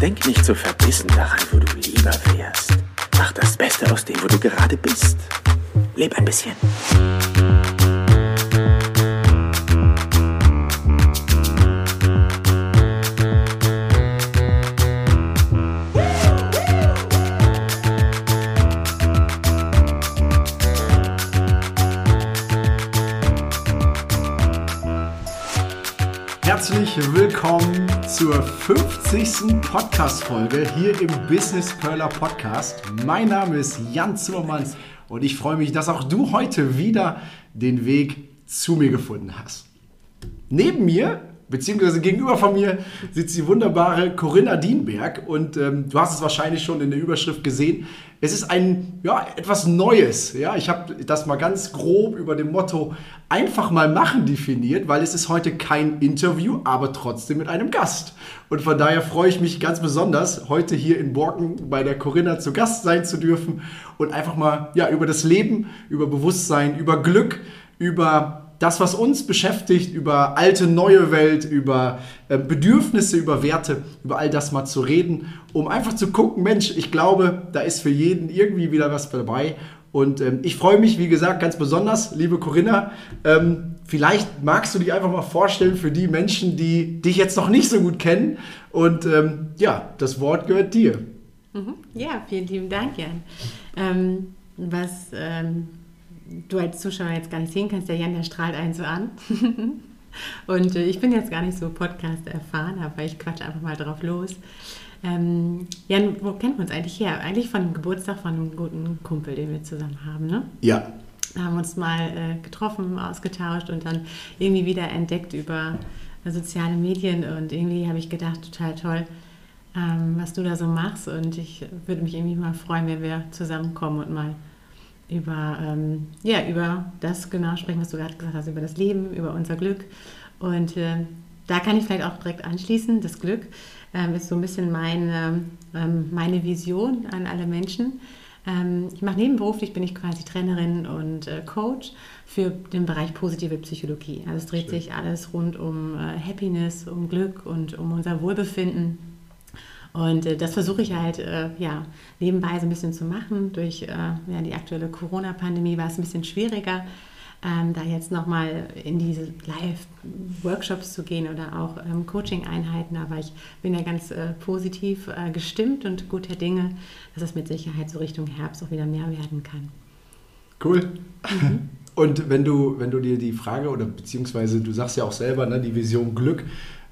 Denk nicht so verbissen daran, wo du lieber wärst. Mach das Beste aus dem, wo du gerade bist. Leb ein bisschen. Herzlich willkommen zur 50. Podcast-Folge hier im Business Perler Podcast. Mein Name ist Jan Zimmermann und ich freue mich, dass auch du heute wieder den Weg zu mir gefunden hast. Neben mir beziehungsweise gegenüber von mir sitzt die wunderbare Corinna Dienberg und ähm, du hast es wahrscheinlich schon in der Überschrift gesehen. Es ist ein ja etwas Neues. Ja, ich habe das mal ganz grob über dem Motto einfach mal machen definiert, weil es ist heute kein Interview, aber trotzdem mit einem Gast. Und von daher freue ich mich ganz besonders, heute hier in Borken bei der Corinna zu Gast sein zu dürfen und einfach mal ja über das Leben, über Bewusstsein, über Glück, über das, was uns beschäftigt, über alte, neue Welt, über äh, Bedürfnisse, über Werte, über all das mal zu reden, um einfach zu gucken, Mensch, ich glaube, da ist für jeden irgendwie wieder was dabei. Und ähm, ich freue mich, wie gesagt, ganz besonders, liebe Corinna. Ähm, vielleicht magst du dich einfach mal vorstellen für die Menschen, die dich jetzt noch nicht so gut kennen. Und ähm, ja, das Wort gehört dir. Mhm. Ja, vielen lieben Dank, Jan. Ähm, was ähm, du als Zuschauer jetzt gar nicht sehen kannst, der Jan, der strahlt einen so an. Und äh, ich bin jetzt gar nicht so Podcast erfahren, aber ich quatsche einfach mal drauf los. Ähm, Jan, wo kennen wir uns eigentlich her? Eigentlich von dem Geburtstag von einem guten Kumpel, den wir zusammen haben, ne? Ja. Haben uns mal äh, getroffen, ausgetauscht und dann irgendwie wieder entdeckt über äh, soziale Medien und irgendwie habe ich gedacht, total toll, ähm, was du da so machst und ich würde mich irgendwie mal freuen, wenn wir zusammenkommen und mal über, ähm, ja, über das genau sprechen, was du gerade gesagt hast, über das Leben, über unser Glück. Und äh, da kann ich vielleicht auch direkt anschließen. Das Glück ähm, ist so ein bisschen meine, ähm, meine Vision an alle Menschen. Ähm, ich mache nebenberuflich, bin ich quasi Trainerin und äh, Coach für den Bereich positive Psychologie. Also es dreht Schön. sich alles rund um äh, Happiness, um Glück und um unser Wohlbefinden. Und äh, das versuche ich halt äh, ja, nebenbei so ein bisschen zu machen. Durch äh, ja, die aktuelle Corona-Pandemie war es ein bisschen schwieriger, ähm, da jetzt nochmal in diese Live-Workshops zu gehen oder auch ähm, Coaching-Einheiten. Aber ich bin ja ganz äh, positiv äh, gestimmt und guter Dinge, dass es mit Sicherheit so Richtung Herbst auch wieder mehr werden kann. Cool. Mhm. Und wenn du, wenn du dir die Frage oder beziehungsweise du sagst ja auch selber, ne, die Vision Glück,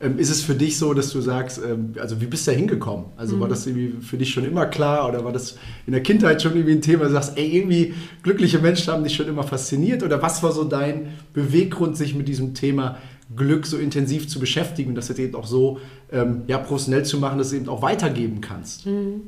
ähm, ist es für dich so, dass du sagst, ähm, also wie bist du da hingekommen? Also mhm. war das irgendwie für dich schon immer klar oder war das in der Kindheit schon irgendwie ein Thema, du sagst, ey, irgendwie glückliche Menschen haben dich schon immer fasziniert oder was war so dein Beweggrund, sich mit diesem Thema Glück so intensiv zu beschäftigen und das jetzt eben auch so ähm, ja, professionell zu machen, dass du eben auch weitergeben kannst? Mhm.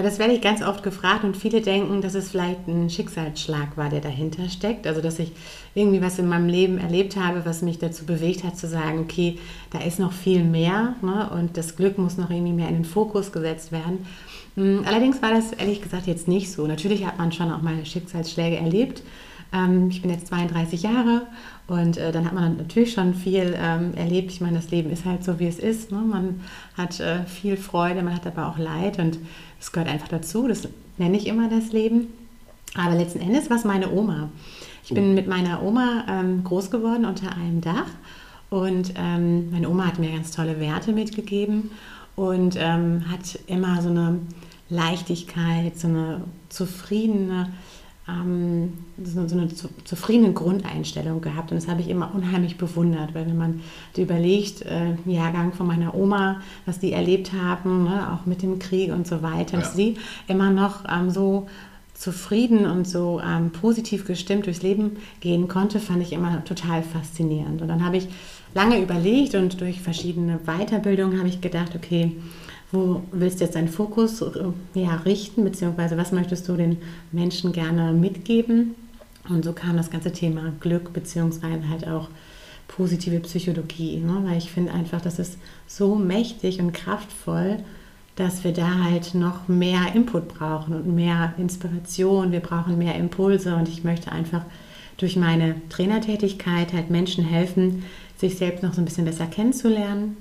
Ja, das werde ich ganz oft gefragt und viele denken, dass es vielleicht ein Schicksalsschlag war, der dahinter steckt. Also, dass ich irgendwie was in meinem Leben erlebt habe, was mich dazu bewegt hat, zu sagen, okay, da ist noch viel mehr ne? und das Glück muss noch irgendwie mehr in den Fokus gesetzt werden. Hm, allerdings war das ehrlich gesagt jetzt nicht so. Natürlich hat man schon auch mal Schicksalsschläge erlebt. Ähm, ich bin jetzt 32 Jahre und äh, dann hat man natürlich schon viel ähm, erlebt. Ich meine, das Leben ist halt so, wie es ist. Ne? Man hat äh, viel Freude, man hat aber auch Leid und das gehört einfach dazu. Das nenne ich immer das Leben. Aber letzten Endes war es meine Oma. Ich bin mit meiner Oma ähm, groß geworden unter einem Dach und ähm, meine Oma hat mir ganz tolle Werte mitgegeben und ähm, hat immer so eine Leichtigkeit, so eine zufriedene, ähm, so, so, eine zu, zufriedene Grundeinstellung gehabt. Und das habe ich immer unheimlich bewundert, weil wenn man überlegt, äh, Jahrgang von meiner Oma, was die erlebt haben, ne, auch mit dem Krieg und so weiter, ja. dass sie immer noch ähm, so zufrieden und so ähm, positiv gestimmt durchs Leben gehen konnte, fand ich immer total faszinierend. Und dann habe ich lange überlegt und durch verschiedene Weiterbildungen habe ich gedacht, okay, wo willst du jetzt deinen Fokus äh, ja, richten, beziehungsweise was möchtest du den Menschen gerne mitgeben? Und so kam das ganze Thema Glück, beziehungsweise halt auch positive Psychologie, ne? weil ich finde einfach, das ist so mächtig und kraftvoll, dass wir da halt noch mehr Input brauchen und mehr Inspiration, wir brauchen mehr Impulse und ich möchte einfach durch meine Trainertätigkeit halt Menschen helfen, sich selbst noch so ein bisschen besser kennenzulernen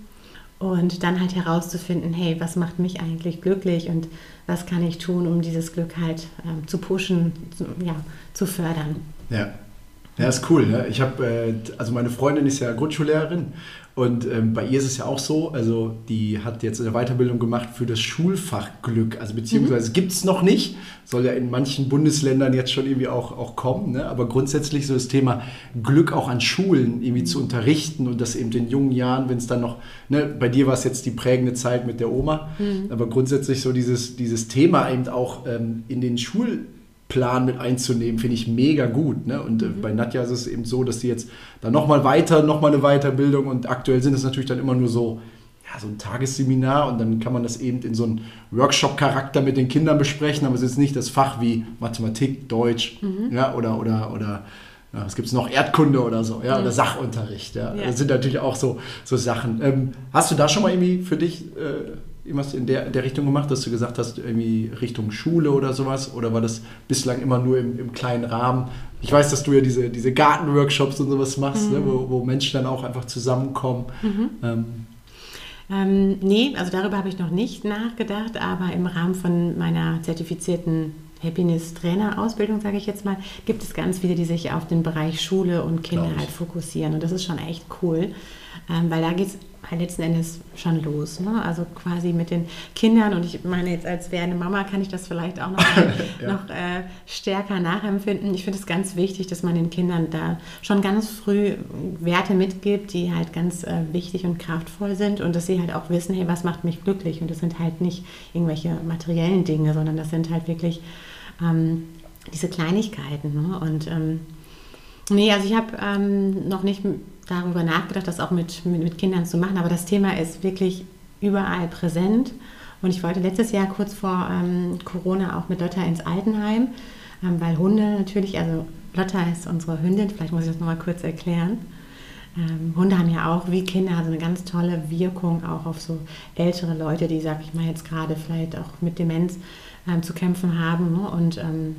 und dann halt herauszufinden, hey, was macht mich eigentlich glücklich und was kann ich tun, um dieses Glück halt ähm, zu pushen, zu, ja, zu fördern. Ja. Ja, ist cool. Ne? Ich habe, äh, also meine Freundin ist ja Grundschullehrerin und ähm, bei ihr ist es ja auch so, also die hat jetzt eine Weiterbildung gemacht für das Schulfach Glück. Also beziehungsweise mhm. gibt es noch nicht, soll ja in manchen Bundesländern jetzt schon irgendwie auch, auch kommen. Ne? Aber grundsätzlich so das Thema Glück auch an Schulen irgendwie mhm. zu unterrichten und das eben in jungen Jahren, wenn es dann noch, ne, bei dir war es jetzt die prägende Zeit mit der Oma, mhm. aber grundsätzlich so dieses, dieses Thema eben auch ähm, in den Schulen Plan mit einzunehmen, finde ich mega gut. Ne? Und äh, mhm. bei Nadja ist es eben so, dass sie jetzt dann nochmal weiter, nochmal eine Weiterbildung und aktuell sind es natürlich dann immer nur so, ja, so ein Tagesseminar und dann kann man das eben in so einen Workshop-Charakter mit den Kindern besprechen, aber es ist nicht das Fach wie Mathematik, Deutsch mhm. ja, oder, oder, oder ja, was gibt es noch? Erdkunde oder so, ja, mhm. oder Sachunterricht. Ja. ja. Das sind natürlich auch so, so Sachen. Ähm, hast du da schon mal irgendwie für dich äh, irgendwas in der, der Richtung gemacht, dass du gesagt hast, irgendwie Richtung Schule oder sowas? Oder war das bislang immer nur im, im kleinen Rahmen? Ich weiß, dass du ja diese, diese Gartenworkshops und sowas machst, mhm. ne, wo, wo Menschen dann auch einfach zusammenkommen. Mhm. Ähm, ähm, nee, also darüber habe ich noch nicht nachgedacht, aber im Rahmen von meiner zertifizierten Happiness-Trainer-Ausbildung, sage ich jetzt mal, gibt es ganz viele, die sich auf den Bereich Schule und Kinder halt fokussieren. Und das ist schon echt cool, ähm, weil da geht es halt letzten Endes schon los. Ne? Also quasi mit den Kindern und ich meine jetzt als werdende Mama kann ich das vielleicht auch noch, ja. noch äh, stärker nachempfinden. Ich finde es ganz wichtig, dass man den Kindern da schon ganz früh Werte mitgibt, die halt ganz äh, wichtig und kraftvoll sind und dass sie halt auch wissen, hey, was macht mich glücklich? Und das sind halt nicht irgendwelche materiellen Dinge, sondern das sind halt wirklich ähm, diese Kleinigkeiten. Ne? Und ähm, nee, also ich habe ähm, noch nicht darüber nachgedacht, das auch mit, mit, mit, Kindern zu machen. Aber das Thema ist wirklich überall präsent. Und ich wollte letztes Jahr kurz vor ähm, Corona auch mit Lotta ins Altenheim, ähm, weil Hunde natürlich, also Lotta ist unsere Hündin, vielleicht muss ich das nochmal kurz erklären. Ähm, Hunde haben ja auch wie Kinder also eine ganz tolle Wirkung auch auf so ältere Leute, die, sag ich mal, jetzt gerade vielleicht auch mit Demenz ähm, zu kämpfen haben. Ne? Und ähm,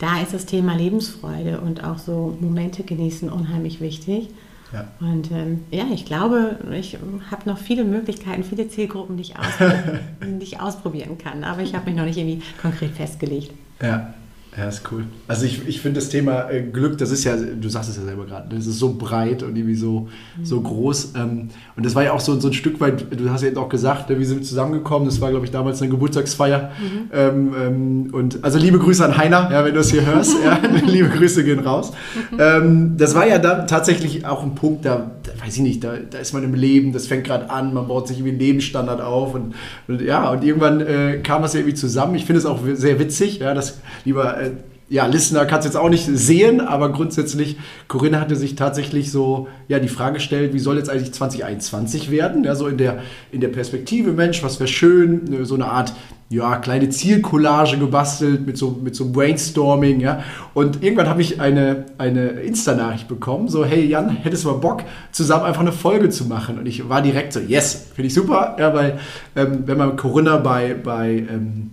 da ist das Thema Lebensfreude und auch so Momente genießen unheimlich wichtig. Ja. Und ähm, ja, ich glaube, ich habe noch viele Möglichkeiten, viele Zielgruppen, die ich, aus, die ich ausprobieren kann. Aber ich habe mich noch nicht irgendwie konkret festgelegt. Ja. Ja, ist cool. Also ich, ich finde das Thema äh, Glück, das ist ja, du sagst es ja selber gerade, das ist so breit und irgendwie so, mhm. so groß. Ähm, und das war ja auch so, so ein Stück weit, du hast ja eben auch gesagt, ne, wir sind zusammengekommen, das war, glaube ich, damals eine Geburtstagsfeier. Mhm. Ähm, ähm, und also liebe Grüße an Heiner, ja, wenn du es hier hörst. ja, liebe Grüße gehen raus. Mhm. Das war ja da tatsächlich auch ein Punkt, da, da weiß ich nicht, da, da ist man im Leben, das fängt gerade an, man baut sich irgendwie einen Lebensstandard auf und, und ja, und irgendwann äh, kam das ja irgendwie zusammen. Ich finde es auch sehr witzig, ja, dass lieber äh, ja, Listener kann es jetzt auch nicht sehen, aber grundsätzlich, Corinna hatte sich tatsächlich so ja, die Frage gestellt, wie soll jetzt eigentlich 2021 werden? Ja, so in der, in der Perspektive, Mensch, was wäre schön, ne, so eine Art ja, kleine Zielcollage gebastelt mit so, mit so Brainstorming, ja. Und irgendwann habe ich eine, eine Insta-Nachricht bekommen, so, hey Jan, hättest du mal Bock, zusammen einfach eine Folge zu machen? Und ich war direkt so, yes, finde ich super, ja, weil ähm, wenn man Corinna bei, bei ähm,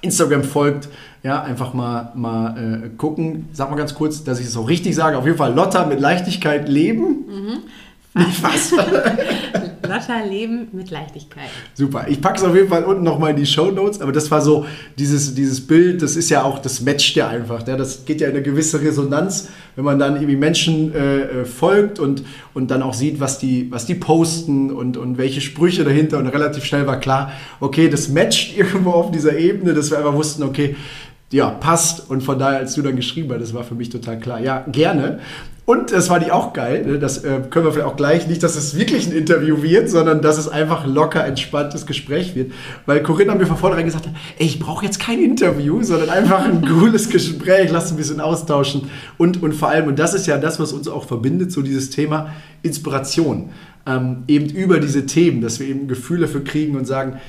Instagram folgt, ja, einfach mal, mal äh, gucken. Sag mal ganz kurz, dass ich es auch richtig sage. Auf jeden Fall Lotta mit Leichtigkeit leben. Mhm. Nicht was? Lotta leben mit Leichtigkeit. Super. Ich packe es auf jeden Fall unten nochmal in die Show Notes. Aber das war so, dieses, dieses Bild, das ist ja auch, das matcht ja einfach. Ja? Das geht ja in eine gewisse Resonanz, wenn man dann irgendwie Menschen äh, äh, folgt und, und dann auch sieht, was die, was die posten und, und welche Sprüche dahinter. Und relativ schnell war klar, okay, das matcht irgendwo auf dieser Ebene, dass wir einfach wussten, okay, ja, passt. Und von daher, als du dann geschrieben hast, das war für mich total klar. Ja, gerne. Und das war die auch geil. Ne? Das äh, können wir vielleicht auch gleich. Nicht, dass es wirklich ein Interview wird, sondern dass es einfach locker entspanntes Gespräch wird. Weil Corinna mir von vornherein gesagt hat, ey, ich brauche jetzt kein Interview, sondern einfach ein cooles Gespräch. Lass uns ein bisschen austauschen. Und, und vor allem, und das ist ja das, was uns auch verbindet, so dieses Thema Inspiration. Ähm, eben über diese Themen, dass wir eben Gefühle dafür kriegen und sagen,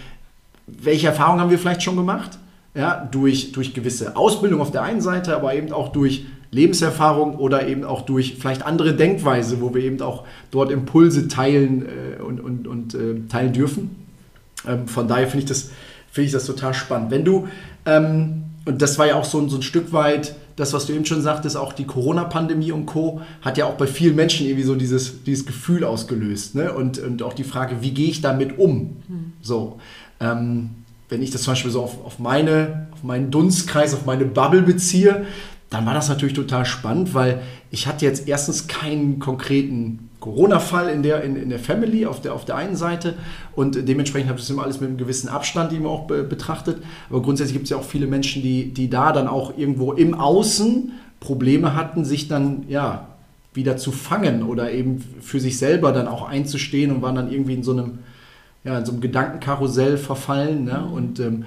welche Erfahrungen haben wir vielleicht schon gemacht? Ja, durch, durch gewisse Ausbildung auf der einen Seite, aber eben auch durch Lebenserfahrung oder eben auch durch vielleicht andere Denkweise, wo wir eben auch dort Impulse teilen äh, und, und, und äh, teilen dürfen. Ähm, von daher finde ich, das, find ich das total spannend. Wenn du, ähm, und das war ja auch so, so ein Stück weit das, was du eben schon sagtest, auch die Corona-Pandemie und Co. hat ja auch bei vielen Menschen irgendwie so dieses, dieses Gefühl ausgelöst. Ne? Und, und auch die Frage, wie gehe ich damit um? Mhm. So. Ähm, wenn ich das zum Beispiel so auf, auf, meine, auf meinen Dunstkreis, auf meine Bubble beziehe, dann war das natürlich total spannend, weil ich hatte jetzt erstens keinen konkreten Corona-Fall in der, in, in der Family auf der, auf der einen Seite und dementsprechend habe ich das immer alles mit einem gewissen Abstand eben auch be betrachtet. Aber grundsätzlich gibt es ja auch viele Menschen, die, die da dann auch irgendwo im Außen Probleme hatten, sich dann ja wieder zu fangen oder eben für sich selber dann auch einzustehen und waren dann irgendwie in so einem ja, in so einem Gedankenkarussell verfallen. Ne? Mhm. Und ähm,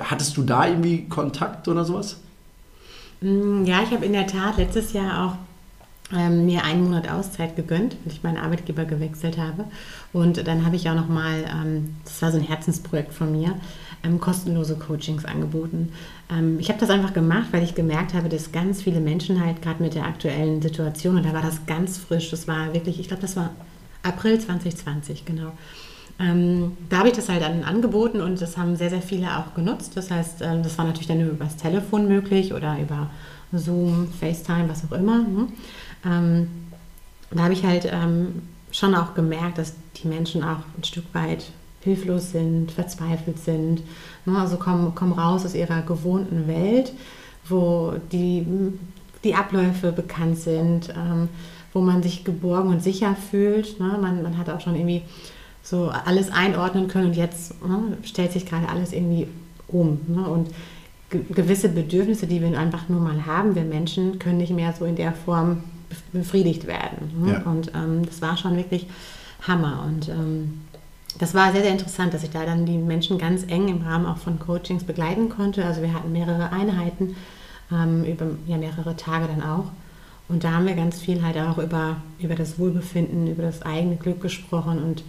hattest du da irgendwie Kontakt oder sowas? Mm, ja, ich habe in der Tat letztes Jahr auch ähm, mir einen Monat Auszeit gegönnt, weil ich meinen Arbeitgeber gewechselt habe. Und dann habe ich auch nochmal, ähm, das war so ein Herzensprojekt von mir, ähm, kostenlose Coachings angeboten. Ähm, ich habe das einfach gemacht, weil ich gemerkt habe, dass ganz viele Menschen halt gerade mit der aktuellen Situation, und da war das ganz frisch, das war wirklich, ich glaube, das war April 2020, genau. Ähm, da habe ich das halt dann angeboten und das haben sehr, sehr viele auch genutzt. Das heißt, äh, das war natürlich dann über das Telefon möglich oder über Zoom, FaceTime, was auch immer. Ne? Ähm, da habe ich halt ähm, schon auch gemerkt, dass die Menschen auch ein Stück weit hilflos sind, verzweifelt sind. Ne? Also kommen, kommen raus aus ihrer gewohnten Welt, wo die, die Abläufe bekannt sind, ähm, wo man sich geborgen und sicher fühlt. Ne? Man, man hat auch schon irgendwie so alles einordnen können und jetzt ne, stellt sich gerade alles irgendwie um. Ne? Und gewisse Bedürfnisse, die wir einfach nur mal haben, wir Menschen, können nicht mehr so in der Form befriedigt werden. Ne? Ja. Und ähm, das war schon wirklich Hammer. Und ähm, das war sehr, sehr interessant, dass ich da dann die Menschen ganz eng im Rahmen auch von Coachings begleiten konnte. Also wir hatten mehrere Einheiten, ähm, über ja, mehrere Tage dann auch. Und da haben wir ganz viel halt auch über, über das Wohlbefinden, über das eigene Glück gesprochen und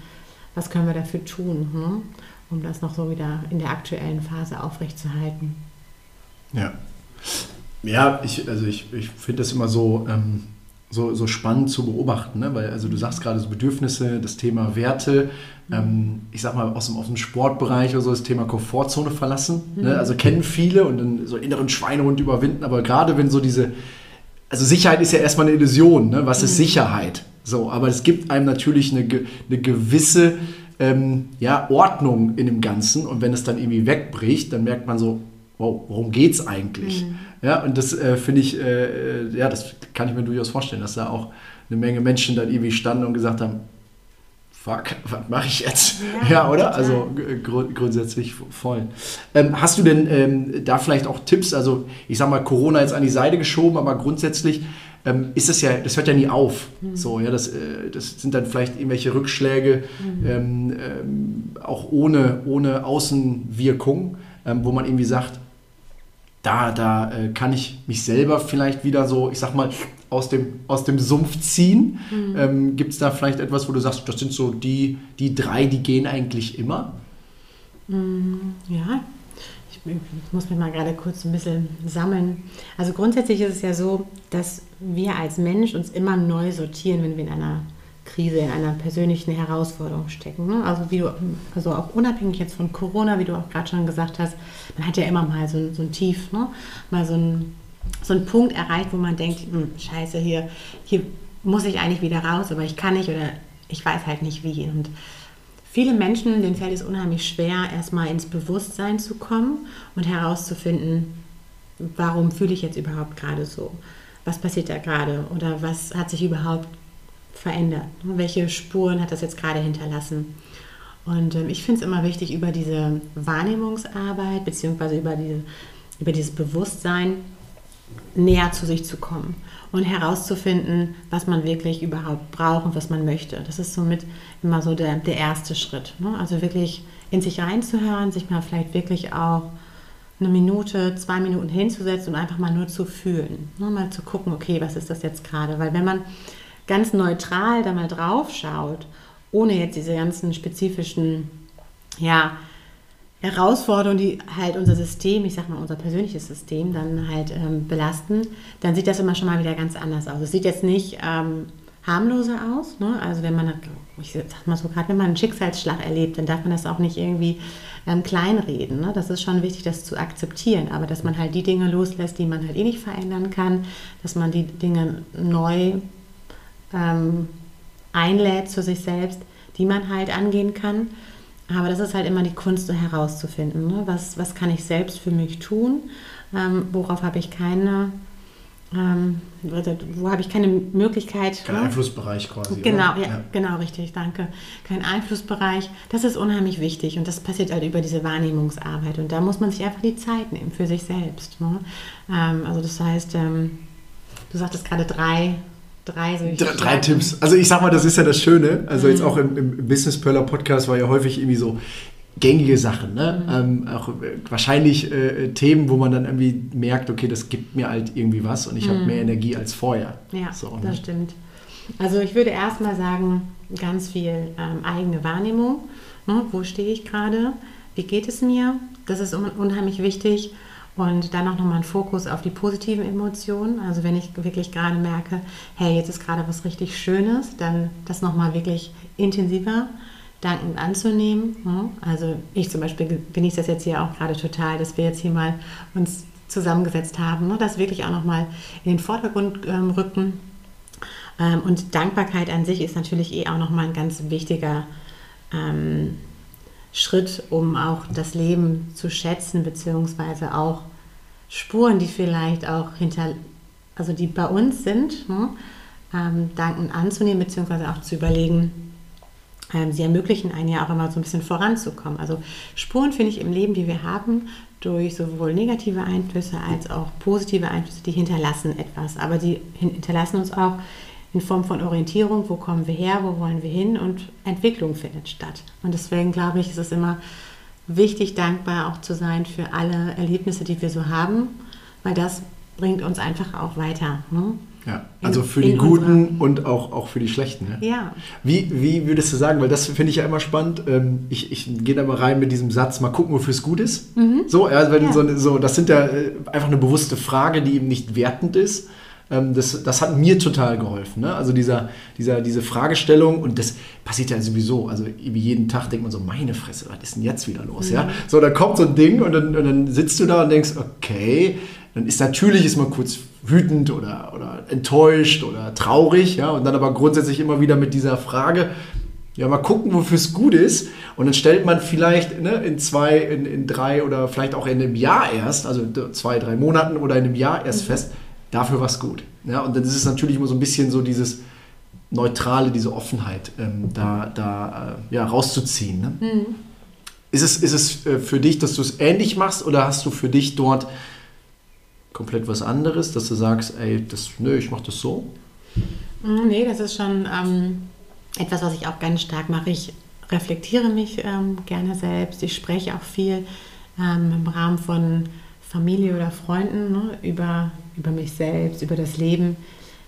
was können wir dafür tun, hm? um das noch so wieder in der aktuellen Phase aufrechtzuerhalten. Ja. Ja, ich, also ich, ich finde das immer so, ähm, so, so spannend zu beobachten, ne? weil also du sagst gerade so Bedürfnisse, das Thema Werte, ähm, ich sag mal aus dem, aus dem Sportbereich oder so das Thema Komfortzone verlassen. Ne? Mhm. Ne? Also kennen viele und dann so inneren Schweinehund überwinden, aber gerade wenn so diese, also Sicherheit ist ja erstmal eine Illusion, ne? was ist mhm. Sicherheit? So, aber es gibt einem natürlich eine, eine gewisse ähm, ja, Ordnung in dem Ganzen und wenn es dann irgendwie wegbricht, dann merkt man so, wow, worum geht es eigentlich? Mhm. Ja, und das äh, finde ich, äh, äh, ja, das kann ich mir durchaus vorstellen, dass da auch eine Menge Menschen dann irgendwie standen und gesagt haben, fuck, was mache ich jetzt? Ja, ja oder? Total. Also gr grundsätzlich voll. Ähm, hast du denn ähm, da vielleicht auch Tipps? Also ich sage mal, Corona jetzt an die Seite geschoben, aber grundsätzlich ähm, ist das ja, das hört ja nie auf. Mhm. So, ja, das, äh, das sind dann vielleicht irgendwelche Rückschläge, mhm. ähm, ähm, auch ohne, ohne Außenwirkung, ähm, wo man irgendwie sagt, da, da äh, kann ich mich selber vielleicht wieder so, ich sag mal, aus dem, aus dem Sumpf ziehen. Mhm. Ähm, Gibt es da vielleicht etwas, wo du sagst, das sind so die, die drei, die gehen eigentlich immer? Mhm, ja, ich, ich muss mich mal gerade kurz ein bisschen sammeln. Also grundsätzlich ist es ja so, dass wir als Mensch uns immer neu sortieren, wenn wir in einer Krise, in einer persönlichen Herausforderung stecken. Ne? Also wie du, also auch unabhängig jetzt von Corona, wie du auch gerade schon gesagt hast, man hat ja immer mal so, so ein Tief, ne? mal so ein, so ein Punkt erreicht, wo man denkt, hm, scheiße, hier, hier muss ich eigentlich wieder raus, aber ich kann nicht oder ich weiß halt nicht wie. Und viele Menschen, denen fällt es unheimlich schwer, erstmal ins Bewusstsein zu kommen und herauszufinden, warum fühle ich jetzt überhaupt gerade so? Was passiert da gerade? Oder was hat sich überhaupt verändert? Welche Spuren hat das jetzt gerade hinterlassen? Und ähm, ich finde es immer wichtig, über diese Wahrnehmungsarbeit bzw. Über, diese, über dieses Bewusstsein näher zu sich zu kommen und herauszufinden, was man wirklich überhaupt braucht und was man möchte. Das ist somit immer so der, der erste Schritt. Ne? Also wirklich in sich reinzuhören, sich mal vielleicht wirklich auch eine Minute, zwei Minuten hinzusetzen und einfach mal nur zu fühlen. Ne? Mal zu gucken, okay, was ist das jetzt gerade? Weil wenn man ganz neutral da mal drauf schaut, ohne jetzt diese ganzen spezifischen ja, Herausforderungen, die halt unser System, ich sag mal unser persönliches System dann halt ähm, belasten, dann sieht das immer schon mal wieder ganz anders aus. Es sieht jetzt nicht ähm, harmloser aus. Ne? Also wenn man, ich sag mal so, gerade wenn man einen Schicksalsschlag erlebt, dann darf man das auch nicht irgendwie ähm, kleinreden. Ne? Das ist schon wichtig, das zu akzeptieren, aber dass man halt die Dinge loslässt, die man halt eh nicht verändern kann, dass man die Dinge neu ähm, einlädt zu sich selbst, die man halt angehen kann. Aber das ist halt immer die Kunst, so herauszufinden. Ne? Was, was kann ich selbst für mich tun? Ähm, worauf habe ich keine ähm, wo habe ich keine Möglichkeit. Kein ne? Einflussbereich quasi. Genau, ja, ja, genau, richtig, danke. Kein Einflussbereich. Das ist unheimlich wichtig und das passiert halt über diese Wahrnehmungsarbeit und da muss man sich einfach die Zeit nehmen für sich selbst. Ne? Ähm, also das heißt, ähm, du sagtest gerade drei. Drei, drei, drei Tipps. Also ich sag mal, das ist ja das Schöne. Also mhm. jetzt auch im, im Business Perler Podcast war ja häufig irgendwie so, gängige Sachen. Ne? Mhm. Ähm, auch äh, wahrscheinlich äh, Themen, wo man dann irgendwie merkt, okay, das gibt mir halt irgendwie was und ich mhm. habe mehr Energie als vorher. Ja, so, ne? das stimmt. Also ich würde erstmal sagen, ganz viel ähm, eigene Wahrnehmung. Ne? Wo stehe ich gerade? Wie geht es mir? Das ist un unheimlich wichtig. Und dann auch nochmal ein Fokus auf die positiven Emotionen. Also wenn ich wirklich gerade merke, hey, jetzt ist gerade was richtig Schönes, dann das nochmal wirklich intensiver dankend anzunehmen. Also ich zum Beispiel genieße das jetzt hier auch gerade total, dass wir jetzt hier mal uns zusammengesetzt haben, ne? das wirklich auch nochmal in den Vordergrund ähm, rücken. Ähm, und Dankbarkeit an sich ist natürlich eh auch nochmal ein ganz wichtiger ähm, Schritt, um auch das Leben zu schätzen, beziehungsweise auch Spuren, die vielleicht auch hinter, also die bei uns sind, ne? dankend anzunehmen, beziehungsweise auch zu überlegen, sie ermöglichen einen ja auch immer so ein bisschen voranzukommen. Also Spuren finde ich im Leben, die wir haben, durch sowohl negative Einflüsse als auch positive Einflüsse, die hinterlassen etwas. Aber die hinterlassen uns auch in Form von Orientierung, wo kommen wir her, wo wollen wir hin und Entwicklung findet statt. Und deswegen glaube ich, ist es immer wichtig, dankbar auch zu sein für alle Erlebnisse, die wir so haben, weil das bringt uns einfach auch weiter. Ne? Ja, also für die Guten und auch, auch für die Schlechten. Ja. ja. Wie, wie würdest du sagen, weil das finde ich ja immer spannend, ähm, ich, ich gehe da mal rein mit diesem Satz, mal gucken, wofür es gut ist. Mhm. So, also wenn ja. so, so, das sind ja äh, einfach eine bewusste Frage, die eben nicht wertend ist. Ähm, das, das hat mir total geholfen. Ne? Also dieser, dieser, diese Fragestellung und das passiert ja sowieso. Also wie jeden Tag denkt man so, meine Fresse, was ist denn jetzt wieder los? Mhm. Ja? So, dann kommt so ein Ding und dann, und dann sitzt du da und denkst, okay, dann ist natürlich ist man kurz wütend oder, oder enttäuscht oder traurig, ja, und dann aber grundsätzlich immer wieder mit dieser Frage, ja, mal gucken, wofür es gut ist. Und dann stellt man vielleicht ne, in zwei, in, in drei oder vielleicht auch in einem Jahr erst, also zwei, drei Monaten oder in einem Jahr erst mhm. fest, dafür was gut. Ja, und dann ist es natürlich immer so ein bisschen so dieses Neutrale, diese Offenheit ähm, da, da äh, ja, rauszuziehen. Ne? Mhm. Ist es, ist es äh, für dich, dass du es ähnlich machst oder hast du für dich dort komplett was anderes, dass du sagst, ey, das, nö, ich mache das so? Mm, nee, das ist schon ähm, etwas, was ich auch ganz stark mache. Ich reflektiere mich ähm, gerne selbst. Ich spreche auch viel ähm, im Rahmen von Familie oder Freunden ne, über, über mich selbst, über das Leben.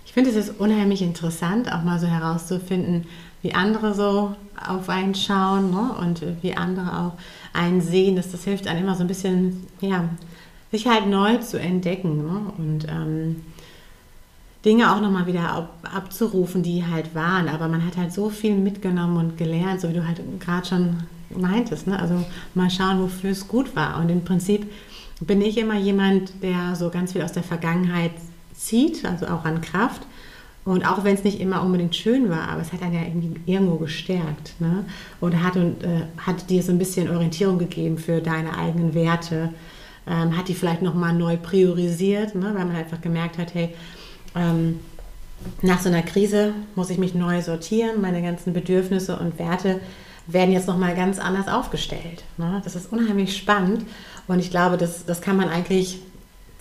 Ich finde es ist unheimlich interessant, auch mal so herauszufinden, wie andere so auf einen schauen ne, und wie andere auch einen sehen. Das, das hilft einem immer so ein bisschen, ja, sich halt neu zu entdecken ne? und ähm, Dinge auch nochmal wieder ab, abzurufen, die halt waren. Aber man hat halt so viel mitgenommen und gelernt, so wie du halt gerade schon meintest. Ne? Also mal schauen, wofür es gut war. Und im Prinzip bin ich immer jemand, der so ganz viel aus der Vergangenheit zieht, also auch an Kraft. Und auch wenn es nicht immer unbedingt schön war, aber es hat einen ja irgendwo gestärkt. Ne? Und hat, und, äh, hat dir so ein bisschen Orientierung gegeben für deine eigenen Werte ähm, hat die vielleicht nochmal neu priorisiert, ne, weil man einfach gemerkt hat, hey, ähm, nach so einer Krise muss ich mich neu sortieren, meine ganzen Bedürfnisse und Werte werden jetzt nochmal ganz anders aufgestellt. Ne? Das ist unheimlich spannend und ich glaube, das, das kann man eigentlich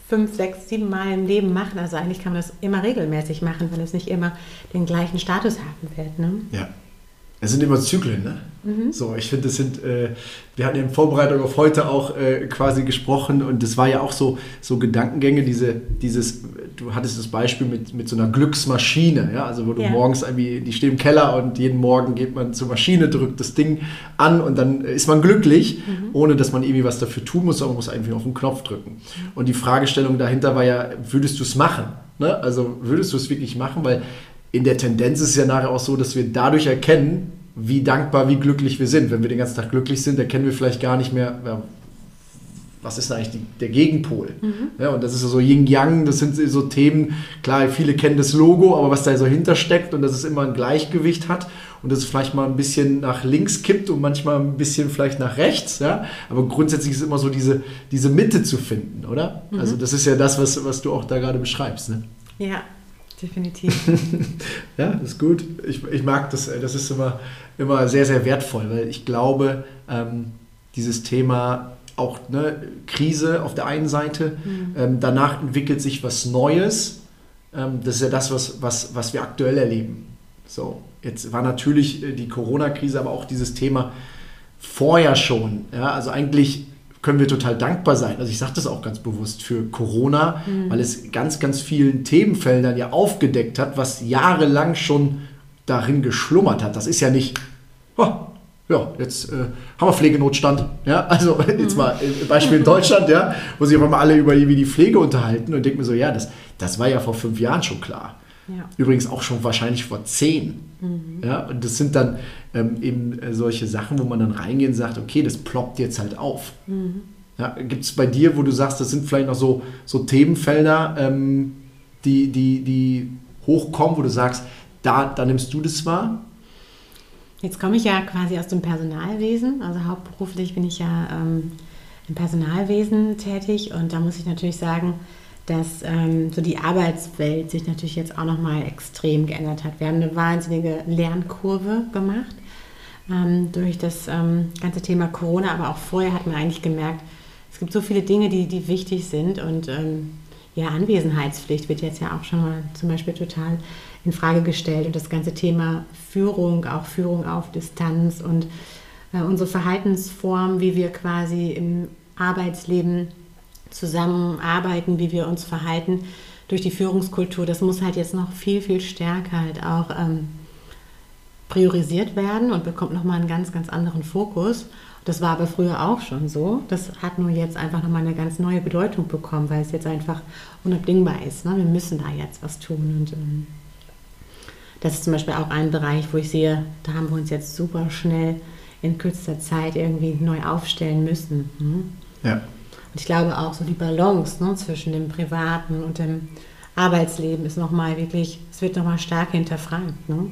fünf, sechs, sieben Mal im Leben machen. Also eigentlich kann man das immer regelmäßig machen, weil es nicht immer den gleichen Status haben wird. Ne? Ja. Es sind immer Zyklen, ne? Mhm. So, ich finde, das sind, äh, wir hatten ja in Vorbereitung auf heute auch äh, quasi gesprochen und das war ja auch so, so Gedankengänge, diese, dieses, du hattest das Beispiel mit, mit so einer Glücksmaschine, ja, also wo du ja. morgens irgendwie, die steht im Keller und jeden Morgen geht man zur Maschine, drückt das Ding an und dann ist man glücklich, mhm. ohne dass man irgendwie was dafür tun muss, sondern man muss einfach auf den Knopf drücken. Und die Fragestellung dahinter war ja, würdest du es machen? Ne? Also würdest du es wirklich machen? Weil in der Tendenz ist es ja nachher auch so, dass wir dadurch erkennen, wie dankbar, wie glücklich wir sind. Wenn wir den ganzen Tag glücklich sind, erkennen wir vielleicht gar nicht mehr, ja, was ist eigentlich die, der Gegenpol? Mhm. Ja, und das ist so Yin-Yang, das sind so Themen, klar, viele kennen das Logo, aber was da so hintersteckt und dass es immer ein Gleichgewicht hat und dass es vielleicht mal ein bisschen nach links kippt und manchmal ein bisschen vielleicht nach rechts, ja, aber grundsätzlich ist immer so diese, diese Mitte zu finden, oder? Mhm. Also das ist ja das, was, was du auch da gerade beschreibst, ne? Ja, definitiv. ja, das ist gut. Ich, ich mag das, das ist immer, immer sehr, sehr wertvoll, weil ich glaube, ähm, dieses Thema auch ne, Krise auf der einen Seite. Mhm. Ähm, danach entwickelt sich was Neues. Ähm, das ist ja das, was, was, was wir aktuell erleben. So, jetzt war natürlich äh, die Corona-Krise, aber auch dieses Thema vorher schon. Ja, also eigentlich können wir total dankbar sein. Also ich sage das auch ganz bewusst für Corona, mhm. weil es ganz, ganz vielen Themenfeldern ja aufgedeckt hat, was jahrelang schon darin geschlummert hat. Das ist ja nicht, oh, ja, jetzt äh, haben wir Pflegenotstand. Ja, also jetzt mal ein Beispiel in Deutschland, ja, wo sich auf einmal alle über wie die Pflege unterhalten und denken mir so, ja, das, das war ja vor fünf Jahren schon klar. Ja. Übrigens auch schon wahrscheinlich vor zehn. Mhm. Ja, und das sind dann ähm, eben äh, solche Sachen, wo man dann reingeht und sagt, okay, das ploppt jetzt halt auf. Mhm. Ja, Gibt es bei dir, wo du sagst, das sind vielleicht noch so, so Themenfelder, ähm, die, die, die hochkommen, wo du sagst, da, da nimmst du das wahr? Jetzt komme ich ja quasi aus dem Personalwesen, also hauptberuflich bin ich ja ähm, im Personalwesen tätig und da muss ich natürlich sagen, dass ähm, so die Arbeitswelt sich natürlich jetzt auch nochmal extrem geändert hat. Wir haben eine wahnsinnige Lernkurve gemacht ähm, durch das ähm, ganze Thema Corona, aber auch vorher hat man eigentlich gemerkt, es gibt so viele Dinge, die, die wichtig sind. Und ähm, ja, Anwesenheitspflicht wird jetzt ja auch schon mal zum Beispiel total in Frage gestellt. Und das ganze Thema Führung, auch Führung auf Distanz und äh, unsere Verhaltensform, wie wir quasi im Arbeitsleben zusammenarbeiten, wie wir uns verhalten durch die Führungskultur, das muss halt jetzt noch viel, viel stärker halt auch ähm, priorisiert werden und bekommt nochmal einen ganz, ganz anderen Fokus. Das war aber früher auch schon so. Das hat nur jetzt einfach nochmal eine ganz neue Bedeutung bekommen, weil es jetzt einfach unabdingbar ist. Ne? Wir müssen da jetzt was tun. Und ähm, das ist zum Beispiel auch ein Bereich, wo ich sehe, da haben wir uns jetzt super schnell in kürzester Zeit irgendwie neu aufstellen müssen. Hm? Ja. Und ich glaube auch so die Balance ne, zwischen dem privaten und dem Arbeitsleben ist nochmal wirklich, es wird nochmal stark hinterfragt. Ne?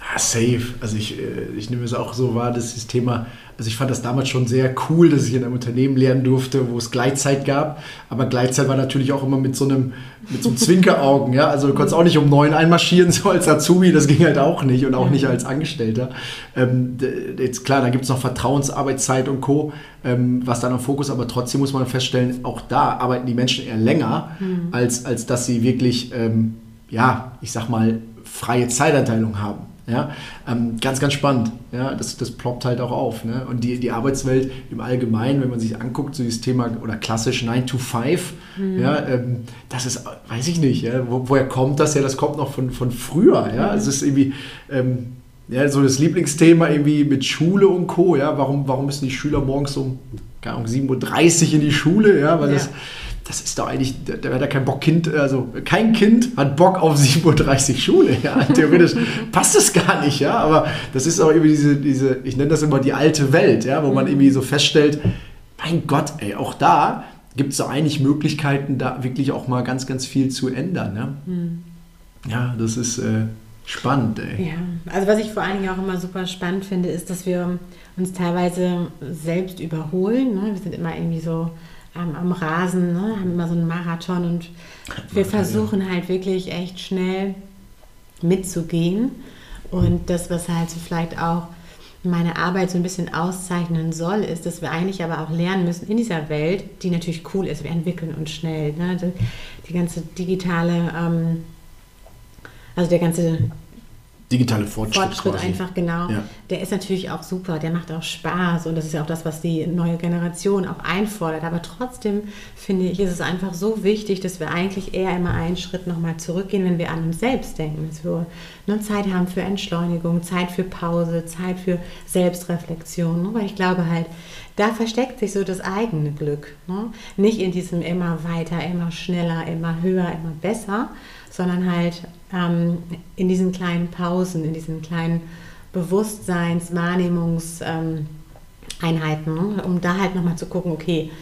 Ah, safe. Also ich, äh, ich nehme es auch so wahr, dass das Thema, also ich fand das damals schon sehr cool, dass ich in einem Unternehmen lernen durfte, wo es Gleitzeit gab. Aber Gleitzeit war natürlich auch immer mit so einem, mit so einem Zwinkeraugen, ja. Also du konntest auch nicht um neun einmarschieren, so als Azubi, das ging halt auch nicht und auch nicht als Angestellter. Ähm, jetzt klar, da gibt es noch Vertrauensarbeitszeit und Co., ähm, was dann im Fokus, aber trotzdem muss man feststellen, auch da arbeiten die Menschen eher länger, mhm. als, als dass sie wirklich, ähm, ja, ich sag mal, freie Zeitanteilung haben. Ja, ähm, ganz, ganz spannend. Ja, das, das ploppt halt auch auf. Ne? Und die, die Arbeitswelt im Allgemeinen, wenn man sich anguckt, so dieses Thema oder klassisch 9 to 5, mhm. ja, ähm, das ist, weiß ich nicht, ja, wo, woher kommt das? Ja, das kommt noch von, von früher. Ja? Mhm. Es ist irgendwie ähm, ja, so das Lieblingsthema irgendwie mit Schule und Co. Ja? Warum, warum müssen die Schüler morgens um 7.30 Uhr in die Schule? Ja, weil ja. das das ist doch eigentlich, da hat er kein Bock, Kind, also kein Kind hat Bock auf 7.30 Uhr Schule. Ja? Theoretisch passt das gar nicht, ja. Aber das ist auch irgendwie diese, diese, ich nenne das immer die alte Welt, ja, wo man mhm. irgendwie so feststellt, mein Gott, ey, auch da gibt es doch eigentlich Möglichkeiten, da wirklich auch mal ganz, ganz viel zu ändern. Ne? Mhm. Ja, das ist äh, spannend, ey. Ja, also was ich vor allen Dingen auch immer super spannend finde, ist, dass wir uns teilweise selbst überholen. Ne? Wir sind immer irgendwie so am, am Rasen, ne? haben immer so einen Marathon und wir versuchen halt wirklich echt schnell mitzugehen. Und das, was halt so vielleicht auch meine Arbeit so ein bisschen auszeichnen soll, ist, dass wir eigentlich aber auch lernen müssen in dieser Welt, die natürlich cool ist, wir entwickeln uns schnell. Ne? Die, ganze digitale, ähm, also der ganze digitale Fortschritt. Fortschritt quasi. einfach, genau. Ja. Der ist natürlich auch super, der macht auch Spaß und das ist ja auch das, was die neue Generation auch einfordert. Aber trotzdem finde ich, ist es einfach so wichtig, dass wir eigentlich eher immer einen Schritt nochmal zurückgehen, wenn wir an uns selbst denken. Dass wir ne, Zeit haben für Entschleunigung, Zeit für Pause, Zeit für Selbstreflexion. Ne? Weil ich glaube halt, da versteckt sich so das eigene Glück. Ne? Nicht in diesem immer weiter, immer schneller, immer höher, immer besser, sondern halt ähm, in diesen kleinen Pausen, in diesen kleinen Bewusstseins-, Wahrnehmungseinheiten, ähm, um da halt nochmal zu gucken, okay,